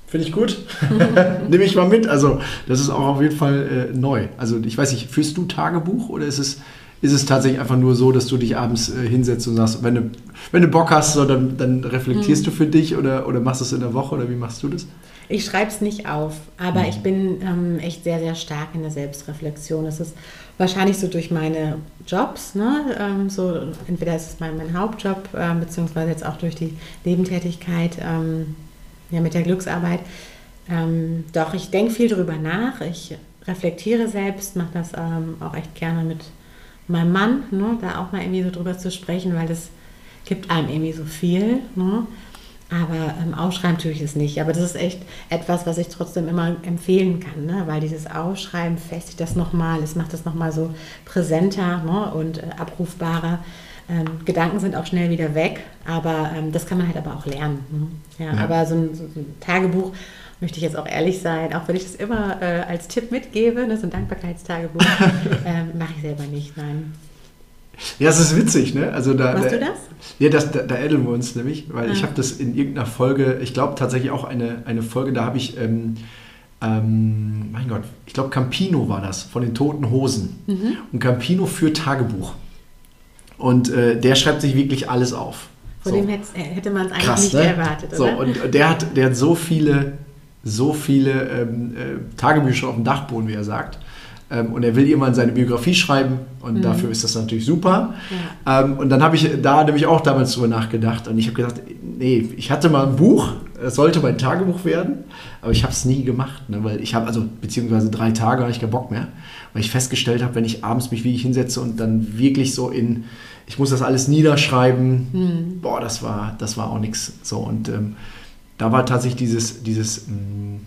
Finde ich gut. Nehme ich mal mit. Also, das ist auch auf jeden Fall äh, neu. Also, ich weiß nicht, führst du Tagebuch oder ist es, ist es tatsächlich einfach nur so, dass du dich abends äh, hinsetzt und sagst, wenn du, wenn du Bock hast, so, dann, dann reflektierst mhm. du für dich oder, oder machst du es in der Woche oder wie machst du das? Ich schreibe es nicht auf, aber mhm. ich bin ähm, echt sehr, sehr stark in der Selbstreflexion. Das ist wahrscheinlich so durch meine Jobs, ne? Ähm, so, entweder ist es mein, mein Hauptjob, äh, beziehungsweise jetzt auch durch die Nebentätigkeit ähm, ja, mit der Glücksarbeit. Ähm, doch, ich denke viel darüber nach. Ich reflektiere selbst, mache das ähm, auch echt gerne mit meinem Mann, ne? da auch mal irgendwie so drüber zu sprechen, weil das gibt einem irgendwie so viel. Ne? Aber ähm, Ausschreiben tue ich es nicht. Aber das ist echt etwas, was ich trotzdem immer empfehlen kann, ne? weil dieses Ausschreiben festigt das nochmal, es macht das nochmal so präsenter ne? und äh, abrufbarer. Ähm, Gedanken sind auch schnell wieder weg, aber ähm, das kann man halt aber auch lernen. Ne? Ja, ja. Aber so ein, so ein, Tagebuch, möchte ich jetzt auch ehrlich sein, auch wenn ich das immer äh, als Tipp mitgebe, ne? so ein Dankbarkeitstagebuch, ähm, mache ich selber nicht, nein. Ja, es ist witzig, ne? Also da, Machst da, du das? Ja, das, da, da ädeln wir uns nämlich, weil ah. ich habe das in irgendeiner Folge, ich glaube tatsächlich auch eine, eine Folge, da habe ich, ähm, ähm, mein Gott, ich glaube Campino war das, von den Toten Hosen. Mhm. Und Campino führt Tagebuch. Und äh, der schreibt sich wirklich alles auf. Von so. dem hätte, hätte man es eigentlich Krass, nicht ne? erwartet, so, Und der hat, der hat so viele, so viele ähm, äh, Tagebücher auf dem Dachboden, wie er sagt. Ähm, und er will irgendwann seine Biografie schreiben und mhm. dafür ist das natürlich super. Ja. Ähm, und dann habe ich da nämlich auch damals drüber nachgedacht und ich habe gedacht, nee, ich hatte mal ein Buch, es sollte mein Tagebuch werden, aber ich habe es nie gemacht, ne, weil ich habe, also beziehungsweise drei Tage habe ich keinen Bock mehr, weil ich festgestellt habe, wenn ich abends mich wirklich hinsetze und dann wirklich so in, ich muss das alles niederschreiben, mhm. boah, das war, das war auch nichts so und ähm, da war tatsächlich dieses, dieses mm,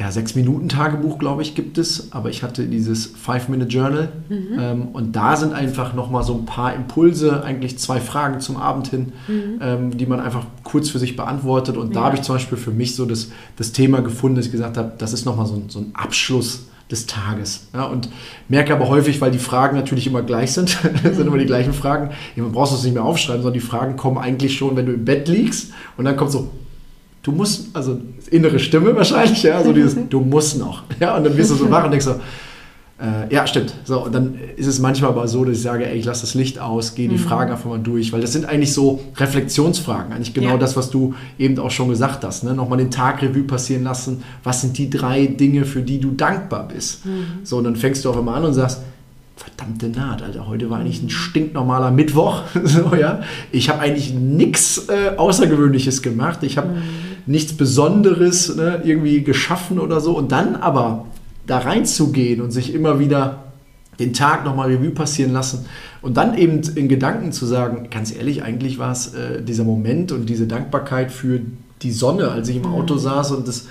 ja, sechs Minuten Tagebuch, glaube ich, gibt es, aber ich hatte dieses Five-Minute-Journal mhm. ähm, und da sind einfach nochmal so ein paar Impulse, eigentlich zwei Fragen zum Abend hin, mhm. ähm, die man einfach kurz für sich beantwortet und ja. da habe ich zum Beispiel für mich so das, das Thema gefunden, dass ich gesagt habe, das ist nochmal so, so ein Abschluss des Tages. Ja, und merke aber häufig, weil die Fragen natürlich immer gleich sind, sind immer die gleichen Fragen, man brauchst es nicht mehr aufschreiben, sondern die Fragen kommen eigentlich schon, wenn du im Bett liegst und dann kommt so, du musst, also innere Stimme wahrscheinlich, ja, so dieses, du musst noch. Ja, und dann wirst du so wach und denkst so, Äh, ja, stimmt. So, und dann ist es manchmal aber so, dass ich sage, ey, ich lasse das Licht aus, gehe die mhm. Fragen einfach mal durch, weil das sind eigentlich so Reflexionsfragen. Eigentlich genau ja. das, was du eben auch schon gesagt hast. Ne? Nochmal den Tag Revue passieren lassen. Was sind die drei Dinge, für die du dankbar bist? Mhm. So, und dann fängst du auf einmal an und sagst, verdammte Naht, Alter. Heute war eigentlich ein stinknormaler Mittwoch. so, ja. Ich habe eigentlich nichts äh, Außergewöhnliches gemacht. Ich habe mhm. nichts Besonderes ne, irgendwie geschaffen oder so. Und dann aber da reinzugehen und sich immer wieder den Tag nochmal Revue passieren lassen und dann eben in Gedanken zu sagen, ganz ehrlich, eigentlich war es äh, dieser Moment und diese Dankbarkeit für die Sonne, als ich im Auto mhm. saß und das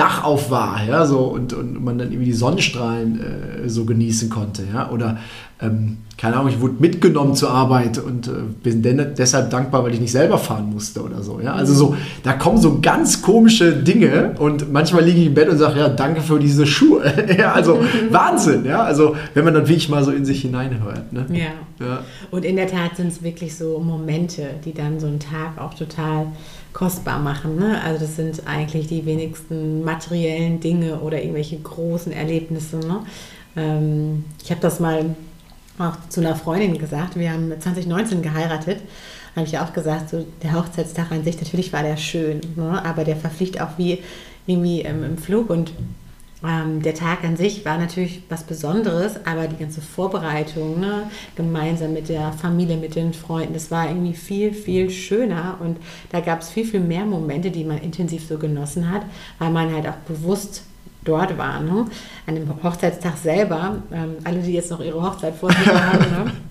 Dach auf war, ja, so und, und man dann irgendwie die Sonnenstrahlen äh, so genießen konnte, ja, oder ähm, keine Ahnung, ich wurde mitgenommen zur Arbeit und äh, bin deshalb dankbar, weil ich nicht selber fahren musste oder so, ja, also so, da kommen so ganz komische Dinge und manchmal liege ich im Bett und sage, ja, danke für diese Schuhe, ja, also Wahnsinn, ja, also wenn man dann wirklich mal so in sich hineinhört, ne? Ja. ja. Und in der Tat sind es wirklich so Momente, die dann so einen Tag auch total kostbar machen. Ne? Also das sind eigentlich die wenigsten materiellen Dinge oder irgendwelche großen Erlebnisse. Ne? Ähm, ich habe das mal auch zu einer Freundin gesagt. Wir haben 2019 geheiratet. Habe ich auch gesagt, so der Hochzeitstag an sich, natürlich war der schön, ne? aber der verfliegt auch wie irgendwie ähm, im Flug und ähm, der Tag an sich war natürlich was Besonderes, aber die ganze Vorbereitung, ne, gemeinsam mit der Familie, mit den Freunden, das war irgendwie viel, viel schöner und da gab es viel, viel mehr Momente, die man intensiv so genossen hat, weil man halt auch bewusst dort war. Ne? An dem Hochzeitstag selber, ähm, alle, die jetzt noch ihre Hochzeit vor sich haben, ne?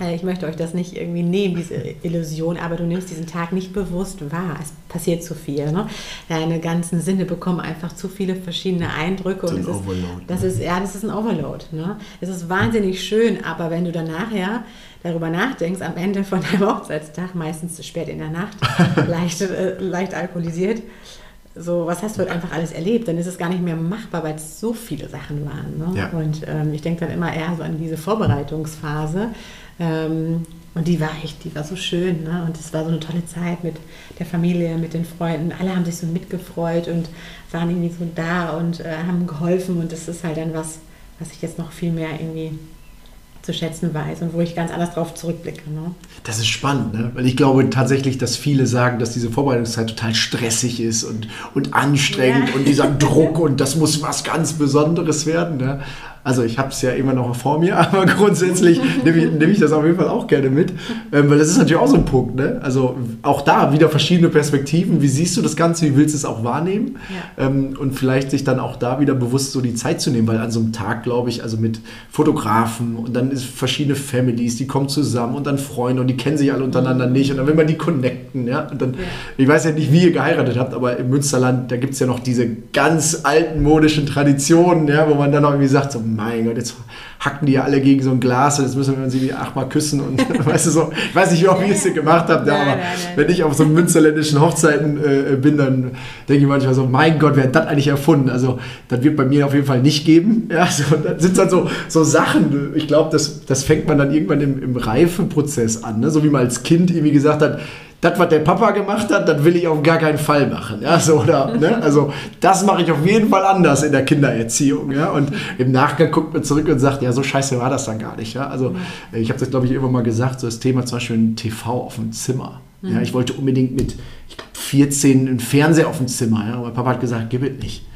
Äh, ich möchte euch das nicht irgendwie nehmen, diese Illusion, aber du nimmst diesen Tag nicht bewusst wahr. Es passiert zu viel. Ne? Deine ganzen Sinne bekommen einfach zu viele verschiedene Eindrücke. Das ist ein Overload. Das ne? ist, ja, das ist ein Overload. Ne? Es ist wahnsinnig schön, aber wenn du dann nachher darüber nachdenkst, am Ende von deinem Hochzeitstag, meistens spät in der Nacht, leicht, äh, leicht alkoholisiert, so, was hast du heute einfach alles erlebt? Dann ist es gar nicht mehr machbar, weil es so viele Sachen waren. Ne? Ja. Und ähm, ich denke dann immer eher so an diese Vorbereitungsphase, ähm, und die war echt, die war so schön. Ne? Und es war so eine tolle Zeit mit der Familie, mit den Freunden. Alle haben sich so mitgefreut und waren irgendwie so da und äh, haben geholfen. Und das ist halt dann was, was ich jetzt noch viel mehr irgendwie zu schätzen weiß und wo ich ganz anders drauf zurückblicke. Ne? Das ist spannend, ne? weil ich glaube tatsächlich, dass viele sagen, dass diese Vorbereitungszeit total stressig ist und, und anstrengend ja. und dieser Druck und das muss was ganz Besonderes werden. Ne? Also ich habe es ja immer noch vor mir, aber grundsätzlich nehme ich, nehm ich, das auf jeden Fall auch gerne mit, ähm, weil das ist natürlich auch so ein Punkt. Ne? Also auch da wieder verschiedene Perspektiven. Wie siehst du das Ganze? Wie willst du es auch wahrnehmen? Ja. Ähm, und vielleicht sich dann auch da wieder bewusst so die Zeit zu nehmen, weil an so einem Tag, glaube ich, also mit Fotografen und dann ist verschiedene Families, die kommen zusammen und dann Freunde und die kennen sich alle untereinander nicht und dann will man die connecten. Ja? Und dann, ja. ich weiß ja nicht, wie ihr geheiratet habt, aber im Münsterland, da gibt es ja noch diese ganz alten modischen Traditionen, ja, wo man dann auch irgendwie sagt, so mein Gott, jetzt hacken die ja alle gegen so ein Glas und jetzt müssen wir uns irgendwie achtmal küssen und weißt du so, ich weiß nicht, wie ihr es gemacht habt, ja, aber nein, nein. wenn ich auf so münsterländischen Hochzeiten äh, bin, dann denke ich manchmal so, mein Gott, wer hat das eigentlich erfunden? Also, das wird bei mir auf jeden Fall nicht geben. Ja, so, das sind dann so, so Sachen, ich glaube, das, das fängt man dann irgendwann im, im Reifeprozess an, ne? so wie man als Kind irgendwie gesagt hat, das, was der Papa gemacht hat, das will ich auf gar keinen Fall machen. Ja, so, oder, ne? Also das mache ich auf jeden Fall anders in der Kindererziehung. Ja? Und im Nachgang guckt man zurück und sagt, ja, so scheiße war das dann gar nicht. Ja? Also ich habe das, glaube ich, irgendwann mal gesagt, so das Thema zum Beispiel ein TV auf dem Zimmer. Ja, ich wollte unbedingt mit ich glaub, 14 einen Fernseher auf dem Zimmer. Ja? Aber Papa hat gesagt, gib es nicht.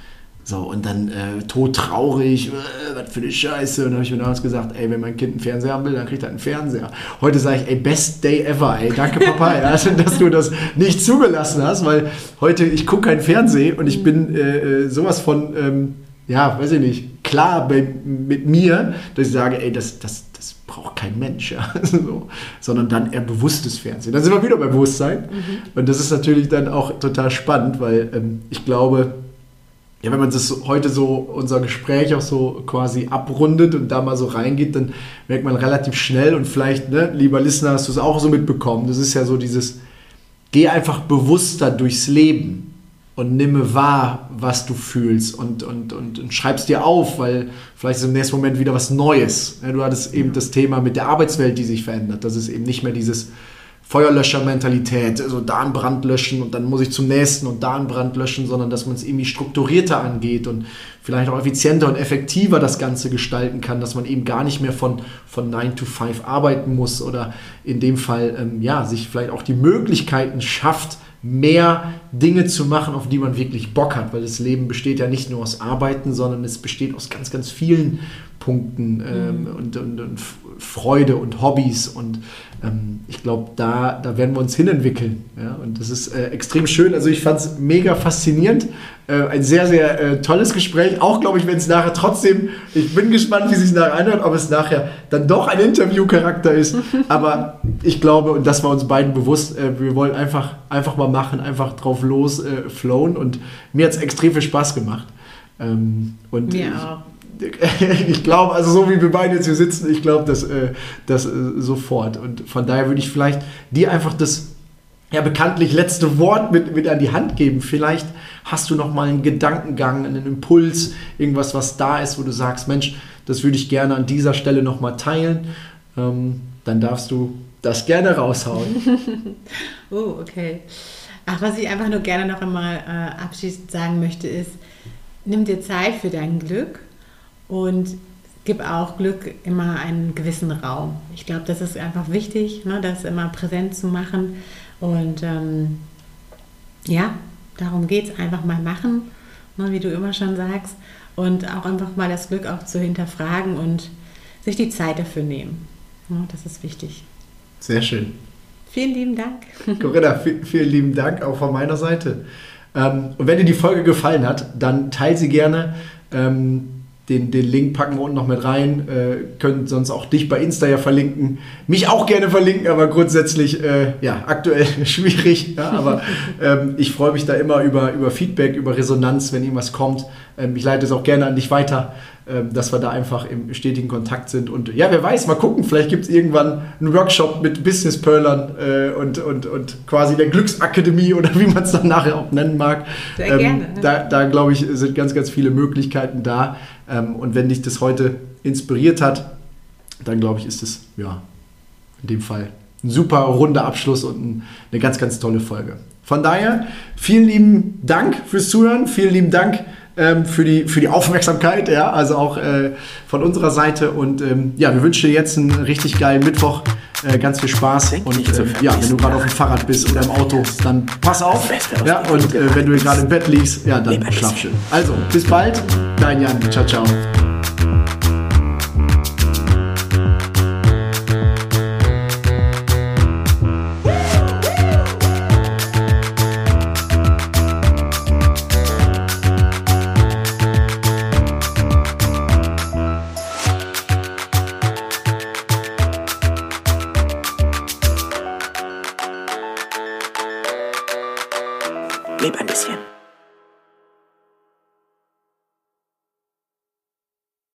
So, und dann äh, todtraurig, äh, was für eine Scheiße. Und dann habe ich mir damals gesagt, ey, wenn mein Kind einen Fernseher haben will, dann kriegt er einen Fernseher. Heute sage ich, ey, best day ever, ey, danke Papa, ja, dass du das nicht zugelassen hast, weil heute, ich gucke kein Fernsehen und ich bin äh, äh, sowas von, ähm, ja, weiß ich nicht, klar bei, mit mir, dass ich sage, ey, das, das, das braucht kein Mensch, ja. so. sondern dann eher bewusstes Fernsehen. Dann sind wir wieder bei Bewusstsein. Mhm. Und das ist natürlich dann auch total spannend, weil ähm, ich glaube, ja, wenn man das heute so, unser Gespräch auch so quasi abrundet und da mal so reingeht, dann merkt man relativ schnell und vielleicht, ne, lieber Listener, hast du es auch so mitbekommen. Das ist ja so dieses, geh einfach bewusster durchs Leben und nimme wahr, was du fühlst und, und, und, und schreibst dir auf, weil vielleicht ist im nächsten Moment wieder was Neues. Ja, du hattest eben das Thema mit der Arbeitswelt, die sich verändert. Das ist eben nicht mehr dieses Feuerlöscher-Mentalität, also da einen Brand löschen und dann muss ich zum nächsten und da einen Brand löschen, sondern dass man es irgendwie strukturierter angeht und vielleicht auch effizienter und effektiver das Ganze gestalten kann, dass man eben gar nicht mehr von, von 9 to 5 arbeiten muss oder in dem Fall ähm, ja, sich vielleicht auch die Möglichkeiten schafft, mehr Dinge zu machen, auf die man wirklich Bock hat, weil das Leben besteht ja nicht nur aus Arbeiten, sondern es besteht aus ganz, ganz vielen Punkten ähm, mhm. und, und, und, Freude und Hobbys und ähm, ich glaube, da, da werden wir uns hinentwickeln. Ja? Und das ist äh, extrem schön. Also ich fand es mega faszinierend. Äh, ein sehr, sehr äh, tolles Gespräch. Auch, glaube ich, wenn es nachher trotzdem, ich bin gespannt, wie es sich nachher anhört, ob es nachher dann doch ein Interviewcharakter ist. Aber ich glaube, und das war uns beiden bewusst, äh, wir wollen einfach, einfach mal machen, einfach drauf los äh, flown. Und mir hat es extrem viel Spaß gemacht. Ähm, und mir auch ich glaube, also so wie wir beide jetzt hier sitzen, ich glaube, dass äh, das äh, sofort. Und von daher würde ich vielleicht dir einfach das ja bekanntlich letzte Wort mit, mit an die Hand geben. Vielleicht hast du noch mal einen Gedankengang, einen Impuls, irgendwas, was da ist, wo du sagst, Mensch, das würde ich gerne an dieser Stelle noch mal teilen. Ähm, dann darfst du das gerne raushauen. oh, okay. Ach, was ich einfach nur gerne noch einmal äh, abschließend sagen möchte, ist, nimm dir Zeit für dein Glück und gib auch Glück immer einen gewissen Raum. Ich glaube, das ist einfach wichtig, ne, das immer präsent zu machen. Und ähm, ja, darum geht es, einfach mal machen, ne, wie du immer schon sagst. Und auch einfach mal das Glück auch zu hinterfragen und sich die Zeit dafür nehmen. Ne, das ist wichtig. Sehr schön. Vielen lieben Dank. Corinna, vielen lieben Dank auch von meiner Seite. Ähm, und wenn dir die Folge gefallen hat, dann teile sie gerne. Ähm, den, den Link packen wir unten noch mit rein. Äh, können sonst auch dich bei Insta ja verlinken. Mich auch gerne verlinken, aber grundsätzlich äh, ja aktuell schwierig. Ja, aber ähm, ich freue mich da immer über, über Feedback, über Resonanz, wenn irgendwas kommt. Ähm, ich leite es auch gerne an dich weiter, dass wir da einfach im stetigen Kontakt sind. Und ja, wer weiß, mal gucken, vielleicht gibt es irgendwann einen Workshop mit Business äh, und, und, und quasi der Glücksakademie oder wie man es dann nachher auch nennen mag. Sehr ähm, gerne. Da, da glaube ich, sind ganz, ganz viele Möglichkeiten da. Ähm, und wenn dich das heute inspiriert hat, dann glaube ich, ist es ja in dem Fall ein super runder Abschluss und ein, eine ganz, ganz tolle Folge. Von daher, vielen lieben Dank fürs Zuhören, vielen lieben Dank ähm, für, die, für die Aufmerksamkeit, ja, also auch äh, von unserer Seite. Und ähm, ja, wir wünschen dir jetzt einen richtig geilen Mittwoch. Äh, ganz viel Spaß. Und äh, ja, wenn du gerade auf dem Fahrrad bist oder im Auto, dann pass auf. Ja, und äh, wenn du gerade im Bett liegst, ja, dann schlaf schön. Also, bis bald. Dein Jan. Ciao, ciao.